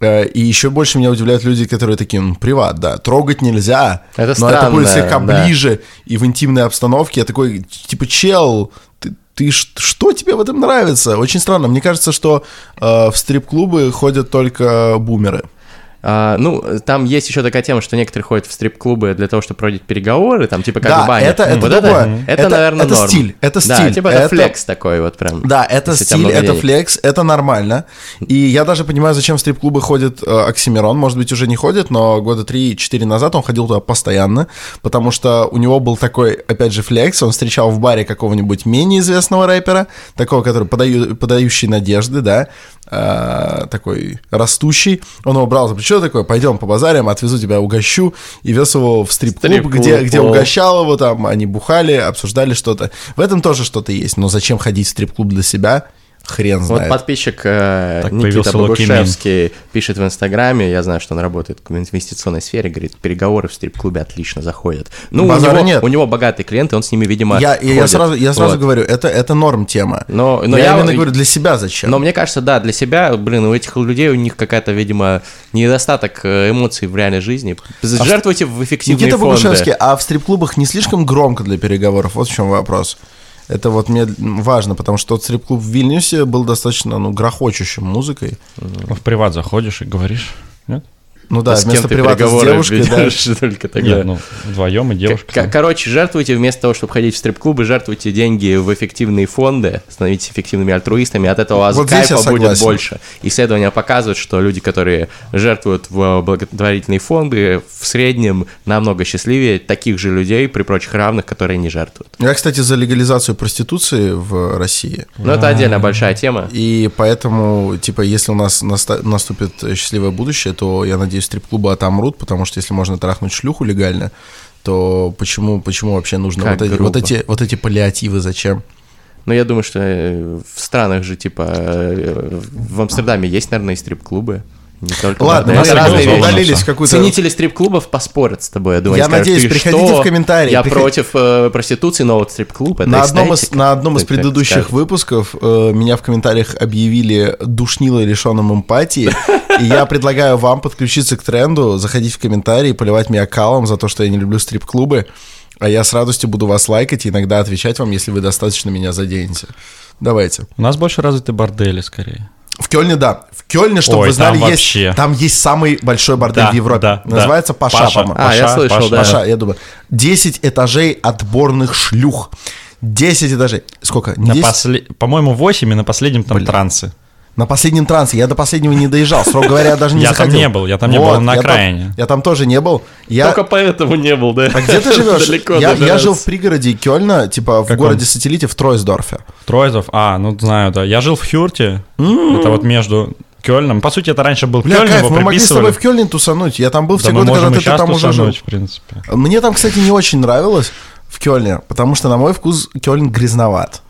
Э, И еще больше меня удивляют люди, которые такие, ну, приват, да, трогать нельзя. Это но это будет странно, слегка да. ближе и в интимной обстановке. Я такой, типа, чел, ты, ты что тебе в этом нравится? Очень странно. Мне кажется, что э, в стрип-клубы ходят только бумеры. А, ну, там есть еще такая тема, что некоторые ходят в стрип-клубы для того, чтобы проводить переговоры, там, типа, как Да, в бане. это- это вот другое. Это, Это- наверное, это норм. стиль, это Да, стиль. типа, это, Это- флекс такой вот прям. Да, это стиль, это флекс, это нормально. И я даже понимаю, зачем в стрип-клубы ходит э, Оксимирон. Может быть, уже не ходит, но года 3-4 назад он ходил туда постоянно, потому что у него был такой, опять же, флекс. Он встречал в баре какого-нибудь менее известного рэпера, такого, который подаю, подающий надежды, да, э, такой растущий. Он его брал за плечо такой, пойдем по базарям, отвезу тебя, угощу, и вез его в стрип-клуб, Стрип-клуб, где, где угощал его, там, они бухали, обсуждали что-то. В этом тоже что-то есть, но зачем ходить в стрип-клуб для себя? Хрен Вот знает. подписчик э, Так Никита Богушевский пишет в Инстаграме, я знаю, что он работает в инвестиционной сфере, говорит, переговоры в стрип-клубе отлично заходят. Ну, у него, нет. у него богатые клиенты, он с ними, видимо, Я, я ходит. сразу, я сразу Вот. говорю, это, это норм тема. Но, но я, я, именно говорю, для себя зачем? Но мне кажется, да, для себя, блин, у этих людей у них какая-то, видимо, недостаток э, эмоций в реальной жизни. Жертвуйте в эффективные Никита фонды. Богушевский, а в стрип-клубах не слишком громко для переговоров? Вот в чем вопрос. Это вот мне важно, потому что тот стрип-клуб в Вильнюсе был достаточно, ну, грохочущим музыкой. В приват заходишь и говоришь? Ну да, с кем вместо ты привата с девушкой, да. ведешь только тогда. Нет, ну, вдвоем и девушка. К- Короче, жертвуйте вместо того, чтобы ходить в стрип-клубы, жертвуйте деньги в эффективные фонды, становитесь эффективными альтруистами, от этого у вас Вот кайфа будет больше. Исследования показывают, что люди, которые жертвуют в благотворительные фонды, в среднем намного счастливее таких же людей при прочих равных, которые не жертвуют. Я, кстати, за легализацию проституции в России. Но это отдельная большая тема. И поэтому, типа, если у нас наста- наступит счастливое будущее, то, я надеюсь, стрип-клубы отомрут, потому что если можно трахнуть шлюху легально, то почему, почему вообще нужно Как вот эти, вот, эти, вот эти паллиативы, зачем? Но я думаю, что э, в странах же, типа, э, в Амстердаме есть, наверное, и стрип-клубы. Не только Ладно, мы разные удалились какую-то... Ценители стрип-клубов поспорят с тобой, я думаю. Я скажут, надеюсь, «Ты приходите что? в комментарии, Я приход- против э, проституции, но вот стрип-клуб это На одном, из, эстетика». на одном из предыдущих выпусков э, меня в комментариях объявили душнилой, лишенным эмпатии, и я предлагаю вам подключиться к тренду, заходить в комментарии, поливать меня калом за то, что я не люблю стрип-клубы, а я с радостью буду вас лайкать и иногда отвечать вам, если вы достаточно меня заденете. Давайте. У нас больше развиты бордели, скорее. В Кёльне, да. В Кёльне, чтобы Ой, вы знали, там есть, вообще. там есть самый большой бордель Да, в Европе. да, да. Называется Паша, Паша. по-моему. А, я слышал, да. Паша, я думаю. 10 этажей отборных шлюх. 10 этажей. Сколько? Не На 10? после- По-моему, 8, и на последнем там трансы. На последнем трансе. Я до последнего не доезжал. Строго говоря, я даже не Я там заходил. не был, я там не был, Вот, он на я там- окраине. Я там тоже не был. Я... Только поэтому не был, да. А где ты живешь? Далеко Я, я жил в пригороде Кёльна, типа в Каком? городе-сателлите в Тройсдорфе. Тройзов, а, ну знаю, да. Я жил в Хюрте, это вот между Кёльном. По сути, это раньше был Бля, Кёльн, кайф, его мы могли с тобой в Кёльне тусануть. Я там был в Да те годы, когда ты там уже жил. в принципе. Мне там, кстати, не очень нравилось в Кёльне, потому что, на мой вкус, Кёльн грязноват.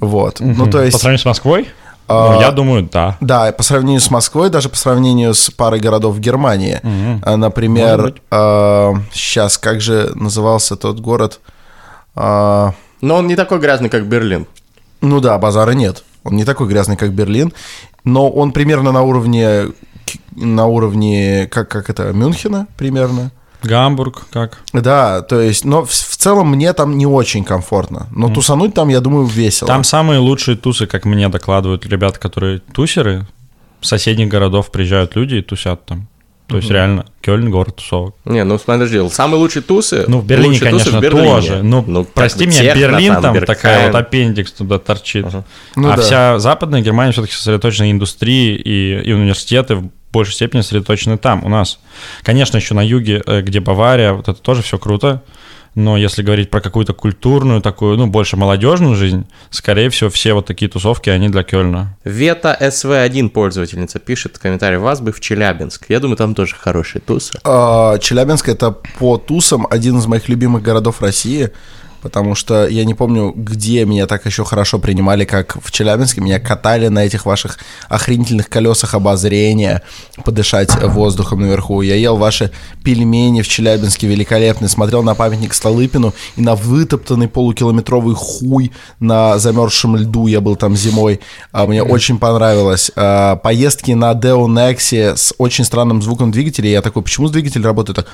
Вот. Ну, то есть... По сравнению с Москвой? А, Ну, я думаю, да. Да, по сравнению с Москвой, даже по сравнению с парой городов в Германии. А, Например, Может сейчас, как же назывался тот город? А, Но он не такой грязный, как Берлин. Ну да, базара нет. Он не такой грязный, как Берлин, но он примерно на уровне, на уровне, как, как это, Мюнхена примерно. Гамбург, как? Да, то есть, но в, в целом мне там не очень комфортно. Но тусануть там, я думаю, весело. Там самые лучшие тусы, как мне докладывают ребята, которые тусеры. С соседних городов приезжают люди и тусят там. То есть реально, Кёльн город тусовок. Не, ну подожди, самые лучшие тусы. Ну, в Берлине, конечно, в Берлине. тоже. Ну, как прости меня, техно Берлин там, Бергхайм. такая вот аппендикс туда торчит. Ну а да. вся западная Германия все-таки сосредоточена на индустрии, и, и университеты в большей степени сосредоточены там, у нас. Конечно, еще на юге, э, где Бавария, вот это тоже все круто. Но если говорить про какую-то культурную, такую, ну, больше молодежную жизнь, скорее всего, все вот такие тусовки, они для Кёльна. Вета СВ1 пользовательница пишет в комментарии, вас бы в Челябинск. Я думаю, там тоже хорошие тусы. А, Челябинск это по тусам один из моих любимых городов России, потому что я не помню, где меня так еще хорошо принимали, как в Челябинске. Меня катали на этих ваших охренительных колесах обозрения, подышать воздухом наверху. Я ел ваши пельмени в Челябинске великолепные, смотрел на памятник Столыпину и на вытоптанный полукилометровый хуй на замерзшем льду. Я был там зимой. А, Мне очень понравилось. А, Поездки на Deo Nexi с очень странным звуком двигателя. Я такой, почему двигатель работает так?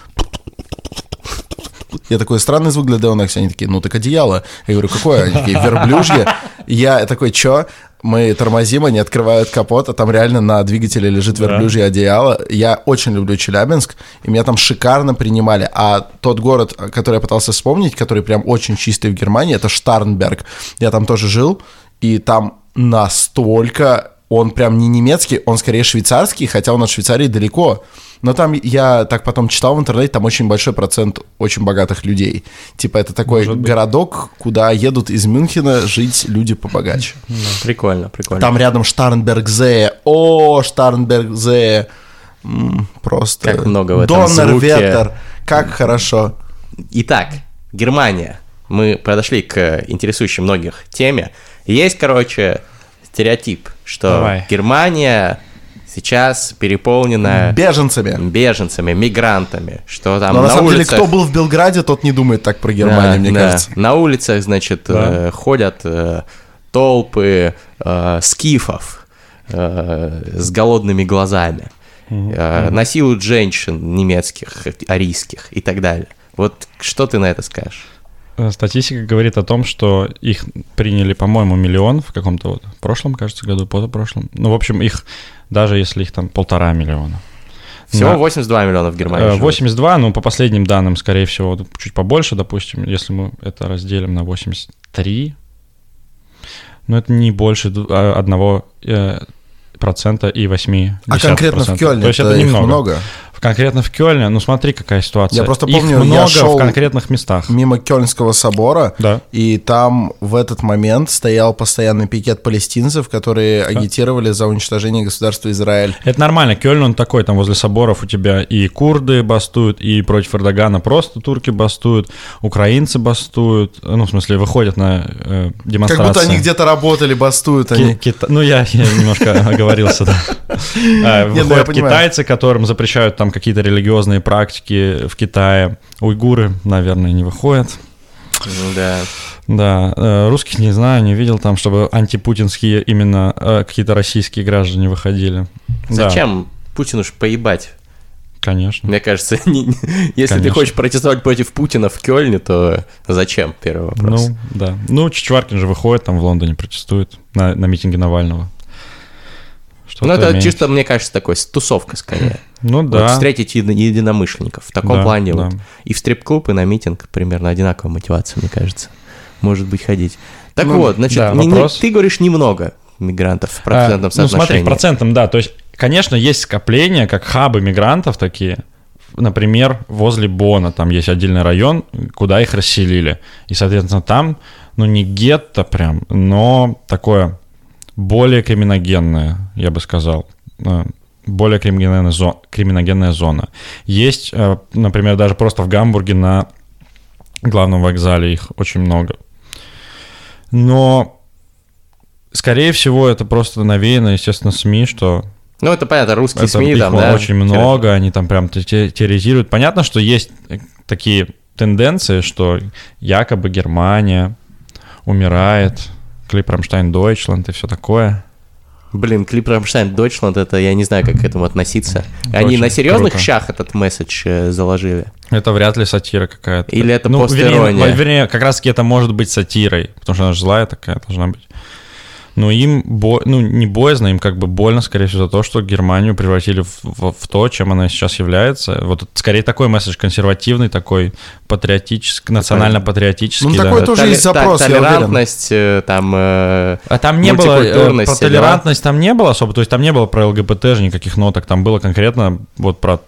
Я такой, странный звук для Деонекса. Они такие, ну так одеяло. Я говорю, какое? Они такие, верблюжье. Я такой, чё? Мы тормозим, они открывают капот, а там реально на двигателе лежит верблюжье одеяло. Я очень люблю Челябинск, и меня там шикарно принимали. А тот город, который я пытался вспомнить, который прям очень чистый в Германии, это Штарнберг. Я там тоже жил, и там настолько он прям не немецкий, он скорее швейцарский, хотя он от Швейцарии далеко. Но там я так потом читал в интернете, там очень большой процент очень богатых людей. Типа это такой городок, куда едут из Мюнхена жить люди побогаче. Прикольно, прикольно. Там рядом Штарнбергзе. О, Штарнбергзе. Просто. Как много в этом звуке. Доннерветер. Как хорошо. Итак, Германия. Мы подошли к интересующей многих теме. Есть, короче, стереотип, что Давай. Германия сейчас переполнена Беженцами. беженцами, мигрантами, что там Но на, на самом деле, улицах... кто был в Белграде, тот не думает так про Германию, Да, мне да. кажется. На улицах, значит, э, ходят э, толпы э, скифов э, с голодными глазами, э, насилуют женщин немецких, арийских и так далее. Вот что ты на это скажешь? Э, Статистика говорит о том, что их приняли, по-моему, миллион в каком-то вот прошлом, кажется, году, позапрошлом. Ну, в общем, их, даже если их там полтора миллиона. Всего На- 82 миллиона в Германии. Э, живет. 82, ну, по последним данным, скорее всего, чуть побольше, допустим, если мы это разделим на 83, ну, это не больше а, одного э, процента и 8 А конкретно в Кёльне То есть это их немного. много. В- Конкретно в Кёльне, ну, смотри, какая ситуация. Я просто Их помню, я много шел в конкретных местах. Мимо Кёльнского собора, Да. и там в этот момент стоял постоянный пикет палестинцев, которые агитировали за уничтожение государства Израиль. Это нормально. Кёльн, он такой, там возле соборов у тебя и курды бастуют, и против Эрдогана просто турки бастуют, украинцы бастуют, ну, в смысле, выходят на э, Как демонстрации. будто они где-то работали, бастуют Ки- они. кита- Ну, я, я немножко оговорился, да. А, ну Выходят китайцы, которым запрещают там какие-то религиозные практики в Китае. Уйгуры, наверное, не выходят. Да. Да, э, русских не знаю, не видел там, чтобы антипутинские именно э, какие-то российские граждане выходили. Зачем Путину ж поебать? конечно. Мне кажется, не- не- если ты Конечно. хочешь протестовать против Путина в Кёльне, то зачем? Первый вопрос. Ну, да. Ну, Чичваркин же выходит, там в Лондоне протестует на, на митинге Навального. Что-то Ну, это имеет. чисто, мне кажется, такой тусовка скорее. Ну, Вот да. встретить еди- единомышленников. В таком Да, плане да. вот. И в стрип-клуб, и на митинг примерно одинаковая мотивация, мне кажется. Может быть, ходить. Так Ну, вот, значит, да, не- не- ты говоришь немного мигрантов в процентном А, ну, смотри, соотношении. в процентном, да. То есть, конечно, есть скопления, как хабы мигрантов такие. Например, возле Бона, там есть отдельный район, куда их расселили. И, соответственно, там, ну, не гетто прям, но такое более криминогенное, я бы сказал. э, Более криминогенная, зо- криминогенная зона. Есть, э, например, даже просто в Гамбурге на главном вокзале их очень много. Но Скорее всего, это просто навеяно, естественно, СМИ, что Ну, это понятно, русские это СМИ там, да? очень много, они там прям те- те- терроризируют. Понятно, что есть э, такие тенденции, что якобы Германия умирает, клип Rammstein Deutschland и все такое. Блин, клип Rammstein Deutschland, это я не знаю, как к этому относиться. Они Очень на серьезных круто. щах этот месседж э, заложили? Это вряд ли сатира какая-то. Или это ну, постирония? вернее, вернее, как раз таки это может быть сатирой, потому что она же злая такая должна быть. Но им, бо... ну, не боязно, им как бы больно, скорее всего, за то, что Германию превратили в, в- в то, чем она сейчас является. Вот скорее такой месседж консервативный, такой патриотический, национально-патриотический. Ну, да. такой тоже Толи- есть запрос, та-. Толерантность, э, там... э, А там не было, э, про толерантность там не было особо, то есть там не было про ЛГБТ же никаких ноток, там было конкретно вот про,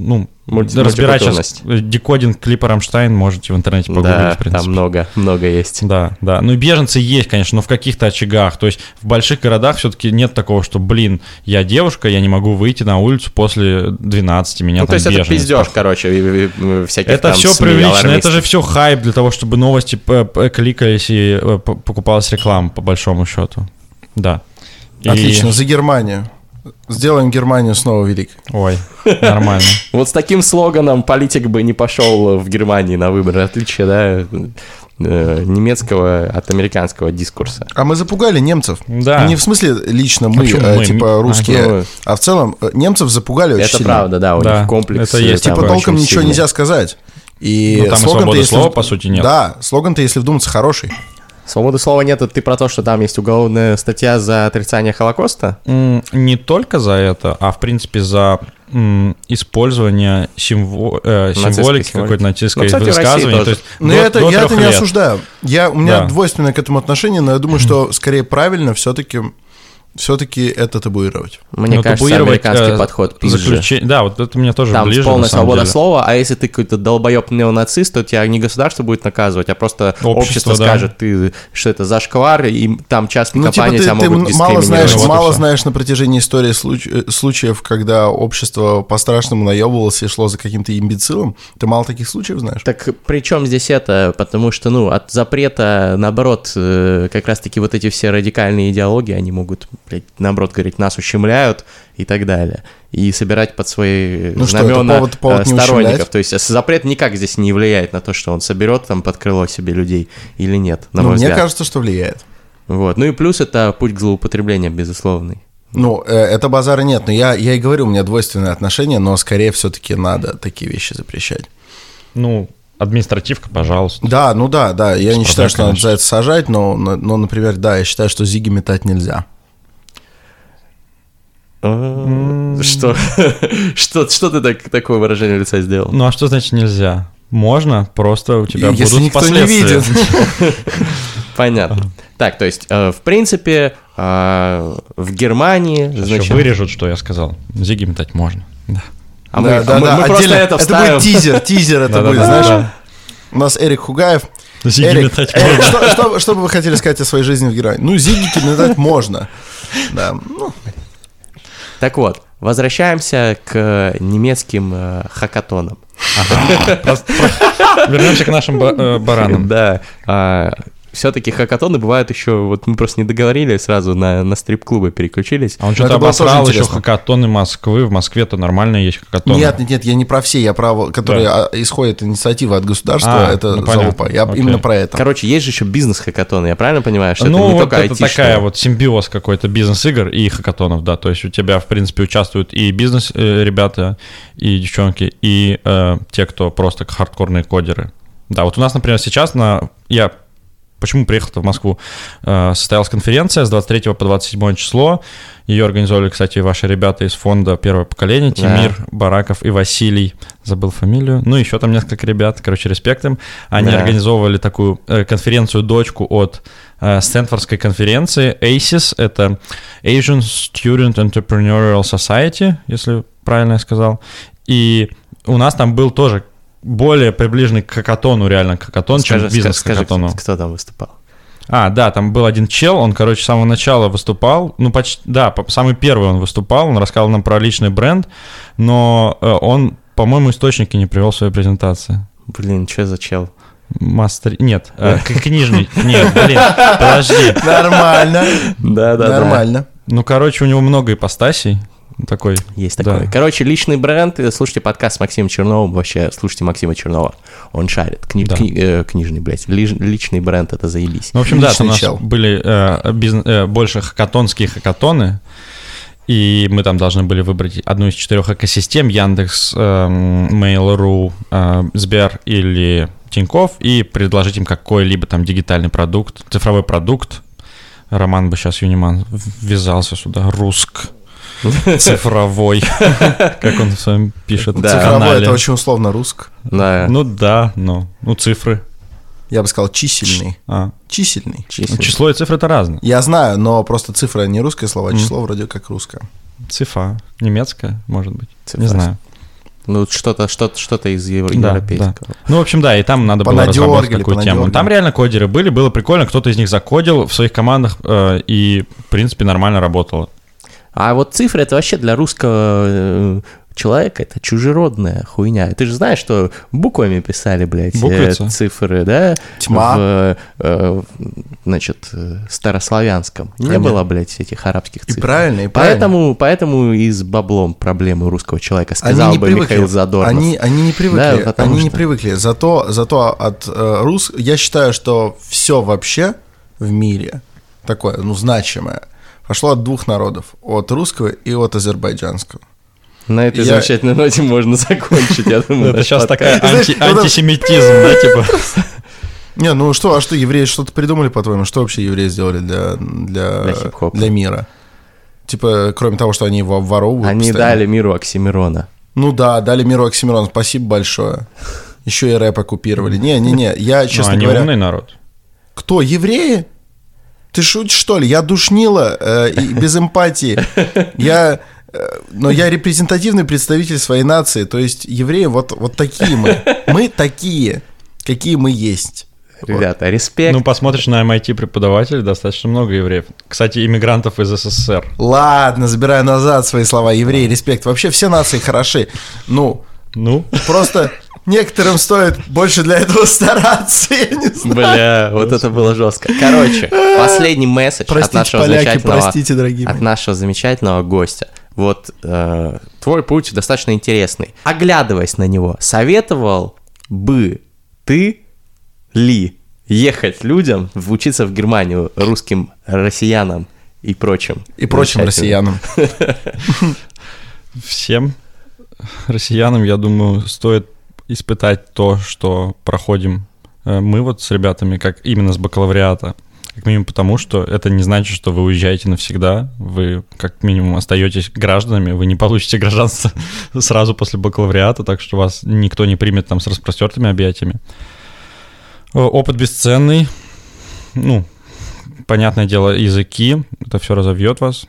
ну, Мульти- разбирать декодинг клипа Рамштайн, можете в интернете погуглить, да, в принципе. там много, много есть. Да, да. Ну и беженцы есть, конечно, но в каких-то очагах. То есть в больших городах все-таки нет такого, что, блин, я девушка, я не могу выйти на улицу после 12, меня Ну, там то есть это беженец пиздеж, пах- короче, и- и- и всяких Это там все привлечно, это же все хайп для того, чтобы новости кликались и э, покупалась реклама, по большому счету. Да. И- Отлично, за Германию. Сделаем Германию снова великой. Ой, нормально. Вот с таким слоганом политик бы не пошел в Германии на выборы. Отличие, да, э, немецкого от американского дискурса. А мы запугали немцев. Да. Не в смысле лично мы, мы? типа А, русские, а в целом э, немцев запугали очень Это сильно. правда, да, у Да, них комплекс. это есть. э, Типа толком ничего сильный. нельзя сказать. И Ну, там и слоган-то, свободы если- слова, по сути, нет. Да, слоган-то, если вдуматься, хороший. Свободы слова нет, это ты про то, что там есть уголовная статья за отрицание Холокоста? Не только за это, а в принципе за использование симво- э, символики, символики. какой-то нацистской Ну, высказывания. То есть Но до- я это, до я это не лет. осуждаю. Я, у меня Да. двойственное к этому отношение, но я думаю, что скорее правильно все-таки все-таки это табуировать. Мне Ну, кажется, табуировать, американский э, подход пизже. заключение- Да, вот это мне тоже Там ближе, полная на самом свобода деле. слова, а если ты какой-то долбоеб неонацист, то тебя не государство будет наказывать, а просто общество, Общество, да. скажет, ты что это зашквар, и там частные Ну, типа, компании ты, тебя ты могут мало знаешь, Вот мало знаешь на протяжении истории случ- э, случаев, когда общество по-страшному наебывалось и шло за каким-то имбецилом. Ты мало таких случаев знаешь? Так при чем здесь это? Потому что, ну, от запрета, наоборот, э, как раз-таки вот эти все радикальные идеологии, они могут, блядь, наоборот, говорить, нас ущемляют и так далее. И собирать под свои Ну что, это знамена повод- повод э, не сторонников. То есть запрет никак здесь не влияет на то, что он соберет там под крыло себе людей или нет, на Ну, мой мне взгляд. кажется, что влияет. Вот. Ну и плюс это путь к злоупотреблению, безусловный. Ну, э, это базара нет, но я, я и говорю, у меня двойственное отношение, но скорее все-таки надо такие вещи запрещать. Ну, административка, пожалуйста. Да, ну да, да, я не Спродай, считаю, что надо конечно. за это сажать, но, но, но, например, да, я считаю, что зиги метать нельзя. А, Что? Что что ты так- такое выражение лица сделал? Ну, а что значит нельзя? Можно, просто у тебя Если будут никто не последствия. видит. Понятно. Так, то есть, э, в принципе, э, в Германии, Сейчас значит... ещё вырежут, что я сказал. Зиги метать можно. Да. А мы, Да, а да, мы- да, мы просто отдельно. это будет вставим. тизер, тизер это будет, знаешь. У нас Эрик Хугаев. Зиги Эрик, метать Эрик, можно. что, что- что бы вы хотели сказать о своей жизни в Германии? Ну, зиги метать можно. Да. Ну, Так вот, возвращаемся к немецким э, хакатонам. Вернемся к нашим э, баранам. Да. Все-таки хакатоны бывают еще, вот мы просто не договорили, сразу на, на стрип-клубы переключились. А он что-то тоже обосрал еще хакатоны Москвы. В Москве-то нормально есть хакатоны. Нет, нет, нет, я не про все, я про, вот, которые а, исходят инициатива от государства, А, это ну, залупа. Я Окей. именно про это. Короче, есть же еще бизнес-хакатоны, я правильно понимаю, что ну, это не вот только это айтишное? такая вот симбиоз какой-то бизнес-игр и хакатонов, да. То есть у тебя, в принципе, участвуют и бизнес-ребята, и девчонки, и э, те, кто просто хардкорные кодеры. Да, вот у нас, например, сейчас на... Я почему приехал в Москву? Э, состоялась конференция с 23 по 27 число. Ее организовали, кстати, ваши ребята из фонда «Первое поколение», Тимир, Бараков и Василий. Забыл фамилию. Ну, еще там несколько ребят, короче, респект им. Они Да. организовывали такую э, конференцию-дочку от э, Стэнфордской конференции ACES. Это Asian Student Entrepreneurial Society, если правильно я сказал. И у нас там был тоже более приближенный к хакатону, реально к хакатон, чем Скажи, бизнес скажи, хакатону. кто там выступал? А, да, там был один чел, он, короче, с самого начала выступал, ну, почти, да, самый первый он выступал, он рассказал нам про личный бренд, но э, он, по-моему, источники не привел в своей презентации. Блин, что за чел? Мастер... Нет, э, книжный. Нет, блин, подожди. Нормально, Да, нормально. Ну, короче, у него много ипостасей. Такой. Есть Да. такое. Короче, личный бренд. э, Слушайте подкаст с Максимом Черновым. Вообще, слушайте Максима Чернова. Он шарит. Кни- Да. кни- э, книжный, блядь. Лиш- личный бренд, это заебись. Ну, в общем, да, там Личный у нас чел. были э, бизнес- э, больше хакатонские хакатоны, и мы там должны были выбрать одну из четырех экосистем, Яндекс, эм, Mail.ru, э, Сбер или Тиньков, и предложить им какой-либо там дигитальный продукт, цифровой продукт. Роман бы сейчас Юниман ввязался сюда, руск, цифровой, как он в своем пишет. Да. Цифровой это очень условно русско. Да. Ну да, ну, ну цифры. Я бы сказал чисельный. А, Чисельный. ну, численность. число и цифры это разные. Я знаю, но просто цифра не русское слово, а число вроде как русское. Цифа, немецкая, может быть. Цифра. Не знаю. Ну, что-то что что из ев- Да, европейского. Ну, в общем, да, и там надо было разработать такую тему. Там реально кодеры были, было прикольно, кто-то из них закодил в своих командах, э, и, в принципе, нормально работало. А вот цифры это вообще для русского э, человека это чужеродная хуйня. Ты же знаешь, что буквами писали, блядь, э, Буквица. цифры, да? Тьма. В, э, значит, э, старославянском. Не Конечно. было, блядь, этих арабских И цифр. правильно, и правильно. Поэтому, поэтому и с баблом проблемы русского человека, сказал они не бы привыкли. Михаил Задорнов. Они, они не привыкли. Да, они не что- привыкли. Зато, зато от э, рус... Я считаю, что все вообще в мире такое, ну, значимое, пошло от двух народов. От русского и от азербайджанского. На этой Я- замечательной ноте можно закончить, я думаю. Это сейчас такая антисемитизм, да, типа? Не, ну что, а что, евреи что-то придумали, по-твоему? Что вообще евреи сделали для, для, Для мира? Типа, кроме того, что они его воровывают Они постоянно. дали миру Оксимирона. Ну да, дали миру Оксимирон, спасибо большое. Еще и рэп оккупировали. Не-не-не, я, Ну, честно они говоря... умный народ. Кто, евреи? Ты шутишь, что ли? Я душнила э, и без эмпатии. Я... э, но я репрезентативный представитель своей нации. То есть евреи вот, вот такие мы. Мы такие, какие мы есть. Ребята, респект. Ну, посмотришь на MIT преподавателей, достаточно много евреев. Кстати, иммигрантов из СССР. Ладно, забираю назад свои слова. Евреи, респект. Вообще все нации хороши. Ну, Ну, просто некоторым стоит больше для этого стараться, я не знаю. Бля, вот это было жестко. Короче, последний месседж от Простите, нашего поляки, замечательного, простите, дорогие от мои. нашего замечательного гостя. Вот э, твой путь достаточно интересный. Оглядываясь на него, советовал бы ты ли ехать людям, учиться в Германию русским россиянам и прочим? И прочим россиянам. всем россиянам, я думаю, стоит испытать то, что проходим э, мы вот с ребятами, как именно с бакалавриата. Как минимум потому, что это не значит, что вы уезжаете навсегда, вы как минимум остаетесь гражданами, вы не получите гражданство сразу после бакалавриата, так что вас никто не примет там с распростертыми объятиями. Опыт бесценный, ну, понятное дело, языки, это все разовьет вас,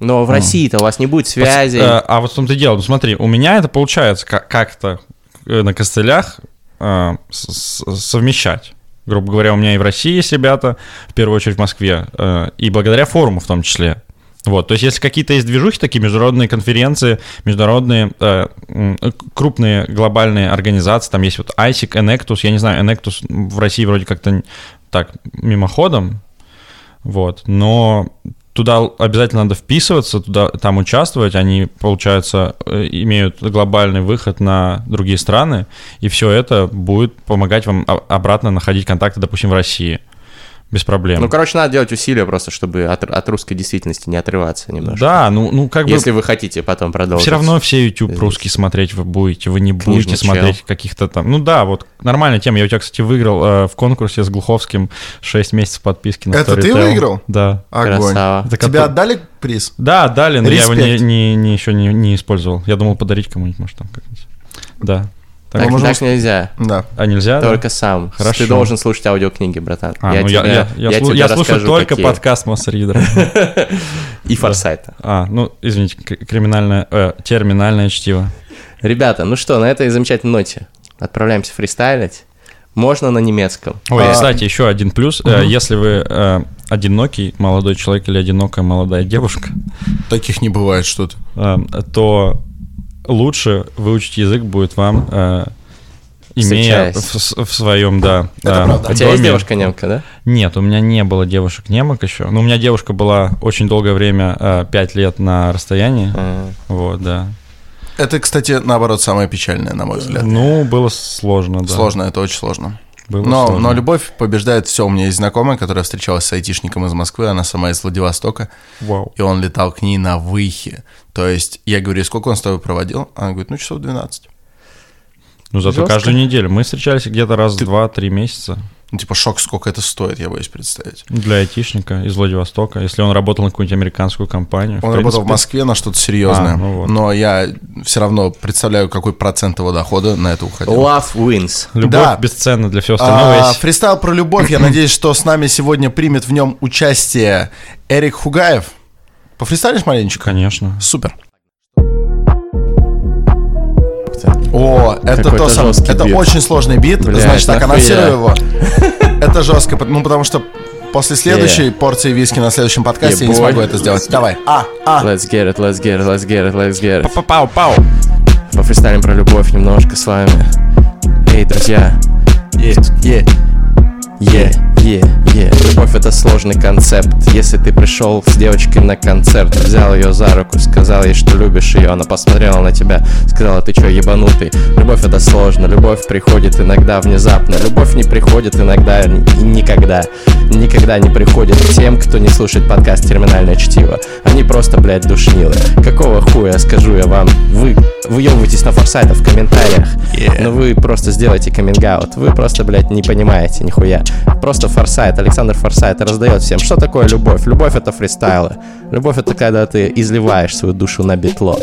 Но в России-то у вас не будет связи. Э, А вот в том-то и дело. Ну, смотри, у меня это получается ка- как-то на костылях э, совмещать. Грубо говоря, у меня и в России есть ребята, в первую очередь в Москве, э, и благодаря форуму в том числе. Вот, то есть, если какие-то есть движухи, такие международные конференции, международные э, э, крупные глобальные организации, там есть вот ISIC, Enectus, я не знаю, Enectus в России вроде как-то так мимоходом, вот, но туда обязательно надо вписываться, туда, там участвовать, они, получается, э, имеют глобальный выход на другие страны, и все это будет помогать вам обратно находить контакты, допустим, в России, без проблем. Ну, короче, надо делать усилия просто, чтобы от, от русской действительности не отрываться немножко. да, ну, ну как бы... Если вы хотите потом продолжить. Все равно все YouTube здесь. русский смотреть вы будете, вы не Книжный будете смотреть каких-то там... Ну да, вот нормальная тема. Я у тебя, кстати, выиграл э, в конкурсе с Глуховским 6 месяцев подписки на Это ты Storytel. выиграл? Да. Огонь. Красава. Это Тебе кото- отдали приз? Да, дали, но я его не, Респект. не- не- еще не, не использовал. Я думал подарить кому-нибудь, может, там как-нибудь. Да. Так, Так, можем так нельзя. Да. а нельзя? да? Только сам. Хорошо. Ты должен слушать аудиокниги, братан. А, ну я, тебе- я, я, слу- я слушаю только какие. подкаст Моссридера. И Форсайта. А, ну, извините, криминальное, э, терминальное чтиво. Ребята, ну что, на этой замечательной ноте отправляемся фристайлить. Можно на немецком. Ой, А, кстати, еще один плюс. Э, Если вы э, одинокий молодой человек или одинокая молодая девушка, Таких не бывает что-то. э, то лучше выучить язык будет вам, э, имея в, в своем, да. Это э, правда. У тебя есть девушка немка, да? Нет, у меня не было девушек немок еще. Ну, у меня девушка была очень долгое время, 5 лет на расстоянии. А, Вот, да. Это, кстати, наоборот, самое печальное, на мой взгляд. Ну, было сложно, да. Сложно, это очень сложно. Было Но, сложно. но любовь побеждает все. У меня есть знакомая, которая встречалась с айтишником из Москвы, она сама из Владивостока, Вау. и он летал к ней на выхе. То есть я говорю, сколько он с тобой проводил? Она говорит, ну, часов 12. Ну, зато Жестко. каждую неделю. Мы встречались где-то раз в два-три месяца. Ну, типа, шок, сколько это стоит, я боюсь представить. Для айтишника из Владивостока. Если он работал на какую-нибудь американскую компанию. Он в работал в принципе, Москве на что-то серьезное. А, ну вот. Но я все равно представляю, какой процент его дохода на это уходил. Love wins. Любовь Да. бесценна для всего остального. А, есть. фристайл про любовь. Я надеюсь, что с нами сегодня примет в нем участие Эрик Хугаев. Пофристайлишь маленечко? Конечно. Супер. О, это то самое. Это бит. очень сложный бит. Бля, Значит, так, анонсирую его. Это жестко, ну потому что после следующей порции виски на следующем подкасте я не Yeah, смогу это сделать. Давай. А, а. Let's get it, let's get it, let's get it, let's get it. Пау-пау. Пофристайлим про любовь немножко с вами. Эй, друзья. Е, е. Е, Е, е. Любовь это сложный концепт. Если ты пришел с девочкой на концерт, взял ее за руку, сказал ей, что любишь ее, она посмотрела на тебя, сказала, ты что, ебанутый? Любовь это сложно, любовь приходит иногда внезапно, любовь не приходит иногда и никогда. Никогда не приходит к тем, кто не слушает подкаст «Терминальное чтиво». Они просто, блядь, душнилы. Какого хуя, скажу я вам? Вы выебываетесь на форсайтах в комментариях, Yeah. но вы просто сделайте каминг Вы просто, блядь, не понимаете нихуя. Просто форсайт, Александр Форсайт раздает всем. Что такое любовь? Любовь это фристайлы. Любовь это когда ты изливаешь свою душу на битло.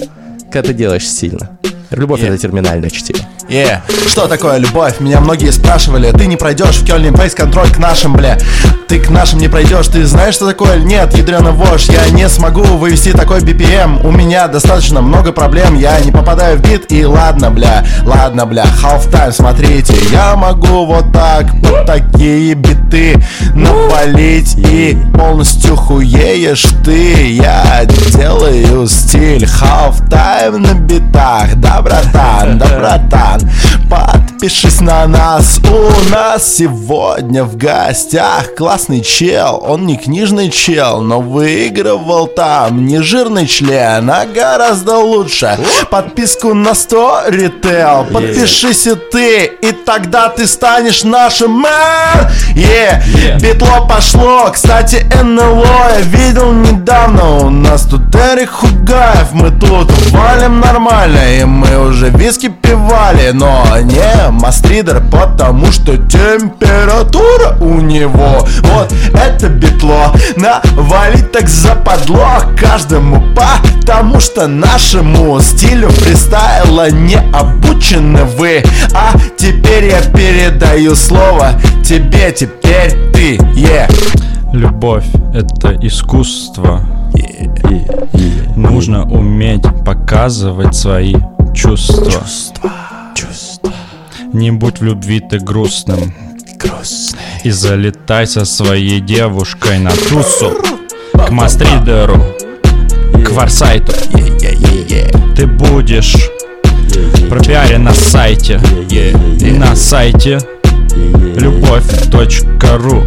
Когда ты делаешь сильно. Любовь Yeah. это терминальное чтиво. Е, что такое любовь? Меня многие спрашивали. Ты не пройдешь в Кёльне фейс-контроль к нашим, бля. Ты к нашим не пройдешь Ты знаешь, что такое? Нет, ядрёна вошь Я не смогу вывести такой BPM У меня достаточно много проблем. Я не попадаю в бит. И ладно, бля. Ладно, бля, half time, смотрите. Я могу вот так, под такие биты Навалить. И полностью хуеешь ты. Я делаю стиль. Half time на битах. Да, братан, да, братан. Подпишись на нас. У нас сегодня в гостях Классный чел. Он не книжный чел Но выигрывал там. Не жирный член, а гораздо лучше. Подписку на 100 ритейл Подпишись и ты И тогда ты станешь нашим мэр. Е, битло пошло. Кстати, НЛО я видел недавно. У нас тут Эрик Хугаев. Мы тут валим нормально И мы уже виски пивали Но не мастридер Потому что температура у него Вот это битло Навалить так западло Каждому Потому что нашему стилю фристайла не обучены вы. А теперь я передаю слово тебе Теперь ты, е. Любовь — это искусство. Нужно уметь показывать свои чувства. Не будь в любви ты грустным. И залетай со своей девушкой на тусу. К мастридеру. К форсайту. Ты будешь пропиарен на сайте. И на сайте любовь.ру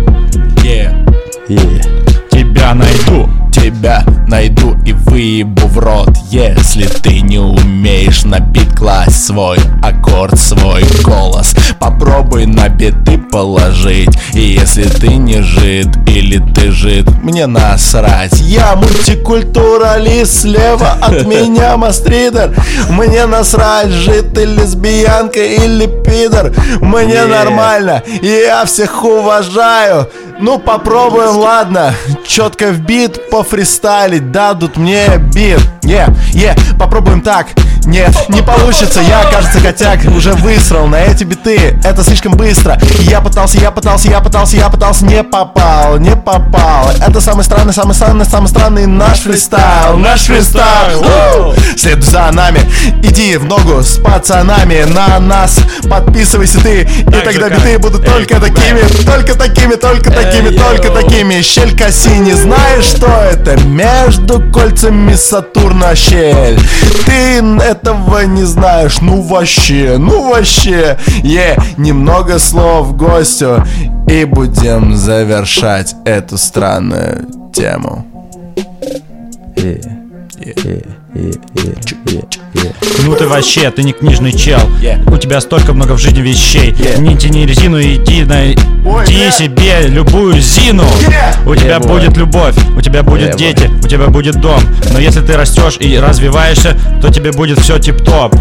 Тебя найду. Тебя найду и выебу в рот. Если ты не умеешь на бит класть свой аккорд, свой голос. Попробуй на биты положить. И если ты не жид или ты жид, мне насрать. Я мультикультуралист, слева от меня мастридер Мне насрать, жид ты лесбиянка или пидор. Мне нормально, я всех уважаю ну попробуем, ладно. Четко в бит пофристайлить Дадут мне бит. Е, е, попробуем так Нет, не получится, я, кажется, котяк Уже высрал на эти биты Это слишком быстро. Я пытался, я пытался, я пытался, я пытался Не попал, не попал. Это самый странный, самый странный, самый странный Наш фристайл, наш фристайл! Следуй за нами Иди в ногу с пацанами На нас подписывайся ты. И тогда биты будут только такими Только такими, только такими, только такими. Щель Кассини, знаешь, что это? Между кольцами Сатурна щель Ты этого не знаешь, ну вообще, ну вообще. Е, немного слов гостю. И будем завершать эту странную тему Ну ты вообще, ты не книжный чел. Yeah. У тебя столько много в жизни вещей. Yeah. Не тяни резину, иди на... Yeah. себе любую зину. Yeah. У тебя Yeah, boy. будет любовь, у тебя будет Yeah, дети, у тебя будет дом. Но если ты растешь и развиваешься, то тебе будет все тип-топ.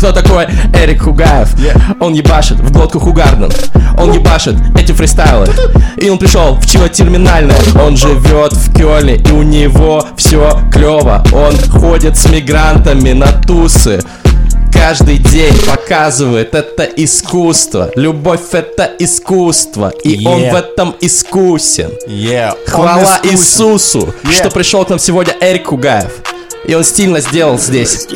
Кто такой Эрик Хугаев? Он ебашит в глотку Хугарден Он ебашит эти фристайлы И он пришел в чего терминальное Он живет в Кёльне И у него все клево Он ходит с мигрантами на тусы Каждый день показывает это искусство Любовь это искусство И он Yeah. в этом искусен Он Хвала искусен. Иисусу, Yeah. что пришел к нам сегодня Эрик Хугаев. И он стильно сделал здесь.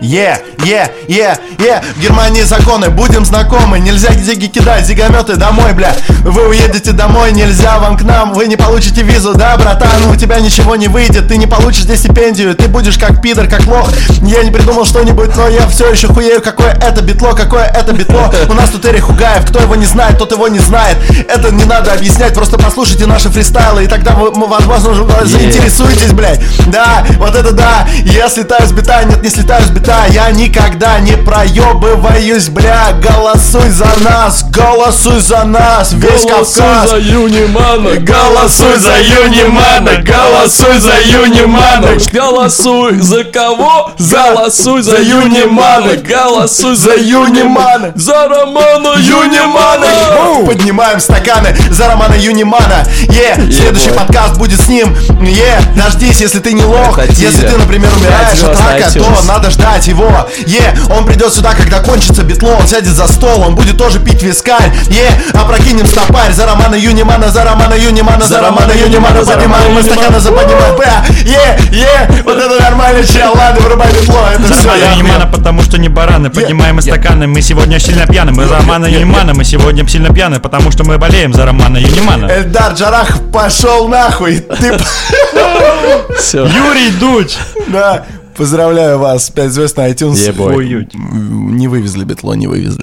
Е, е, е, е, в Германии законы, будем знакомы. Нельзя зиги кидать, зигометы домой, бля. Вы уедете домой, нельзя вам к нам. Вы не получите визу, да, братан? У тебя ничего не выйдет, ты не получишь здесь стипендию Ты будешь как пидор, как лох. Я не придумал что-нибудь, но я все еще хуею Какое это битло, какое это битло. У нас тут Эрик Хугаев, кто его не знает, тот его не знает. Это не надо объяснять, просто послушайте наши фристайлы И тогда вы, возможно, заинтересуетесь, блядь. Да, вот это да. Я слетаю с бита, нет, не слетаю с бита Я никогда не проебываюсь, бля. Голосуй за нас, голосуй за нас Весь Кавказ. Юнимана, Голосуй за Юнимана, голосуй за Юнимана. Голосуй за кого? Голосуй за Юнимана, голосуй За Юнимана. За Романа Юнимана. Поднимаем стаканы за Романа Юнимана. Е, следующий бой. подкаст будет с ним. Е, дождись, если ты не лох. Если ты, например, умираешь от рака, то надо ждать его. Е, он придет сюда, когда кончится битло Он сядет за стол, он будет тоже пить вискарь. Е, опрокинем стопарь за Романа Юнимана За Романа Юнимана, за Романа Юнимана Поднимаем мы стаканы за поднимаем П Е, е, вот это нормально, чел Ладно, врубай битло, это все Романа Юнимана, потому что не бараны Поднимаем мы стаканы, мы сегодня сильно пьяны. Мы за Романа Юнимана, мы сегодня сильно пьяны Потому что мы болеем за Романа Юнимана. Эльдар Джарахов пошел нахуй Ты Все. Юрий Дудь Да, поздравляю вас, 5 звезд на iTunes. Не вывезли битло, не вывезли.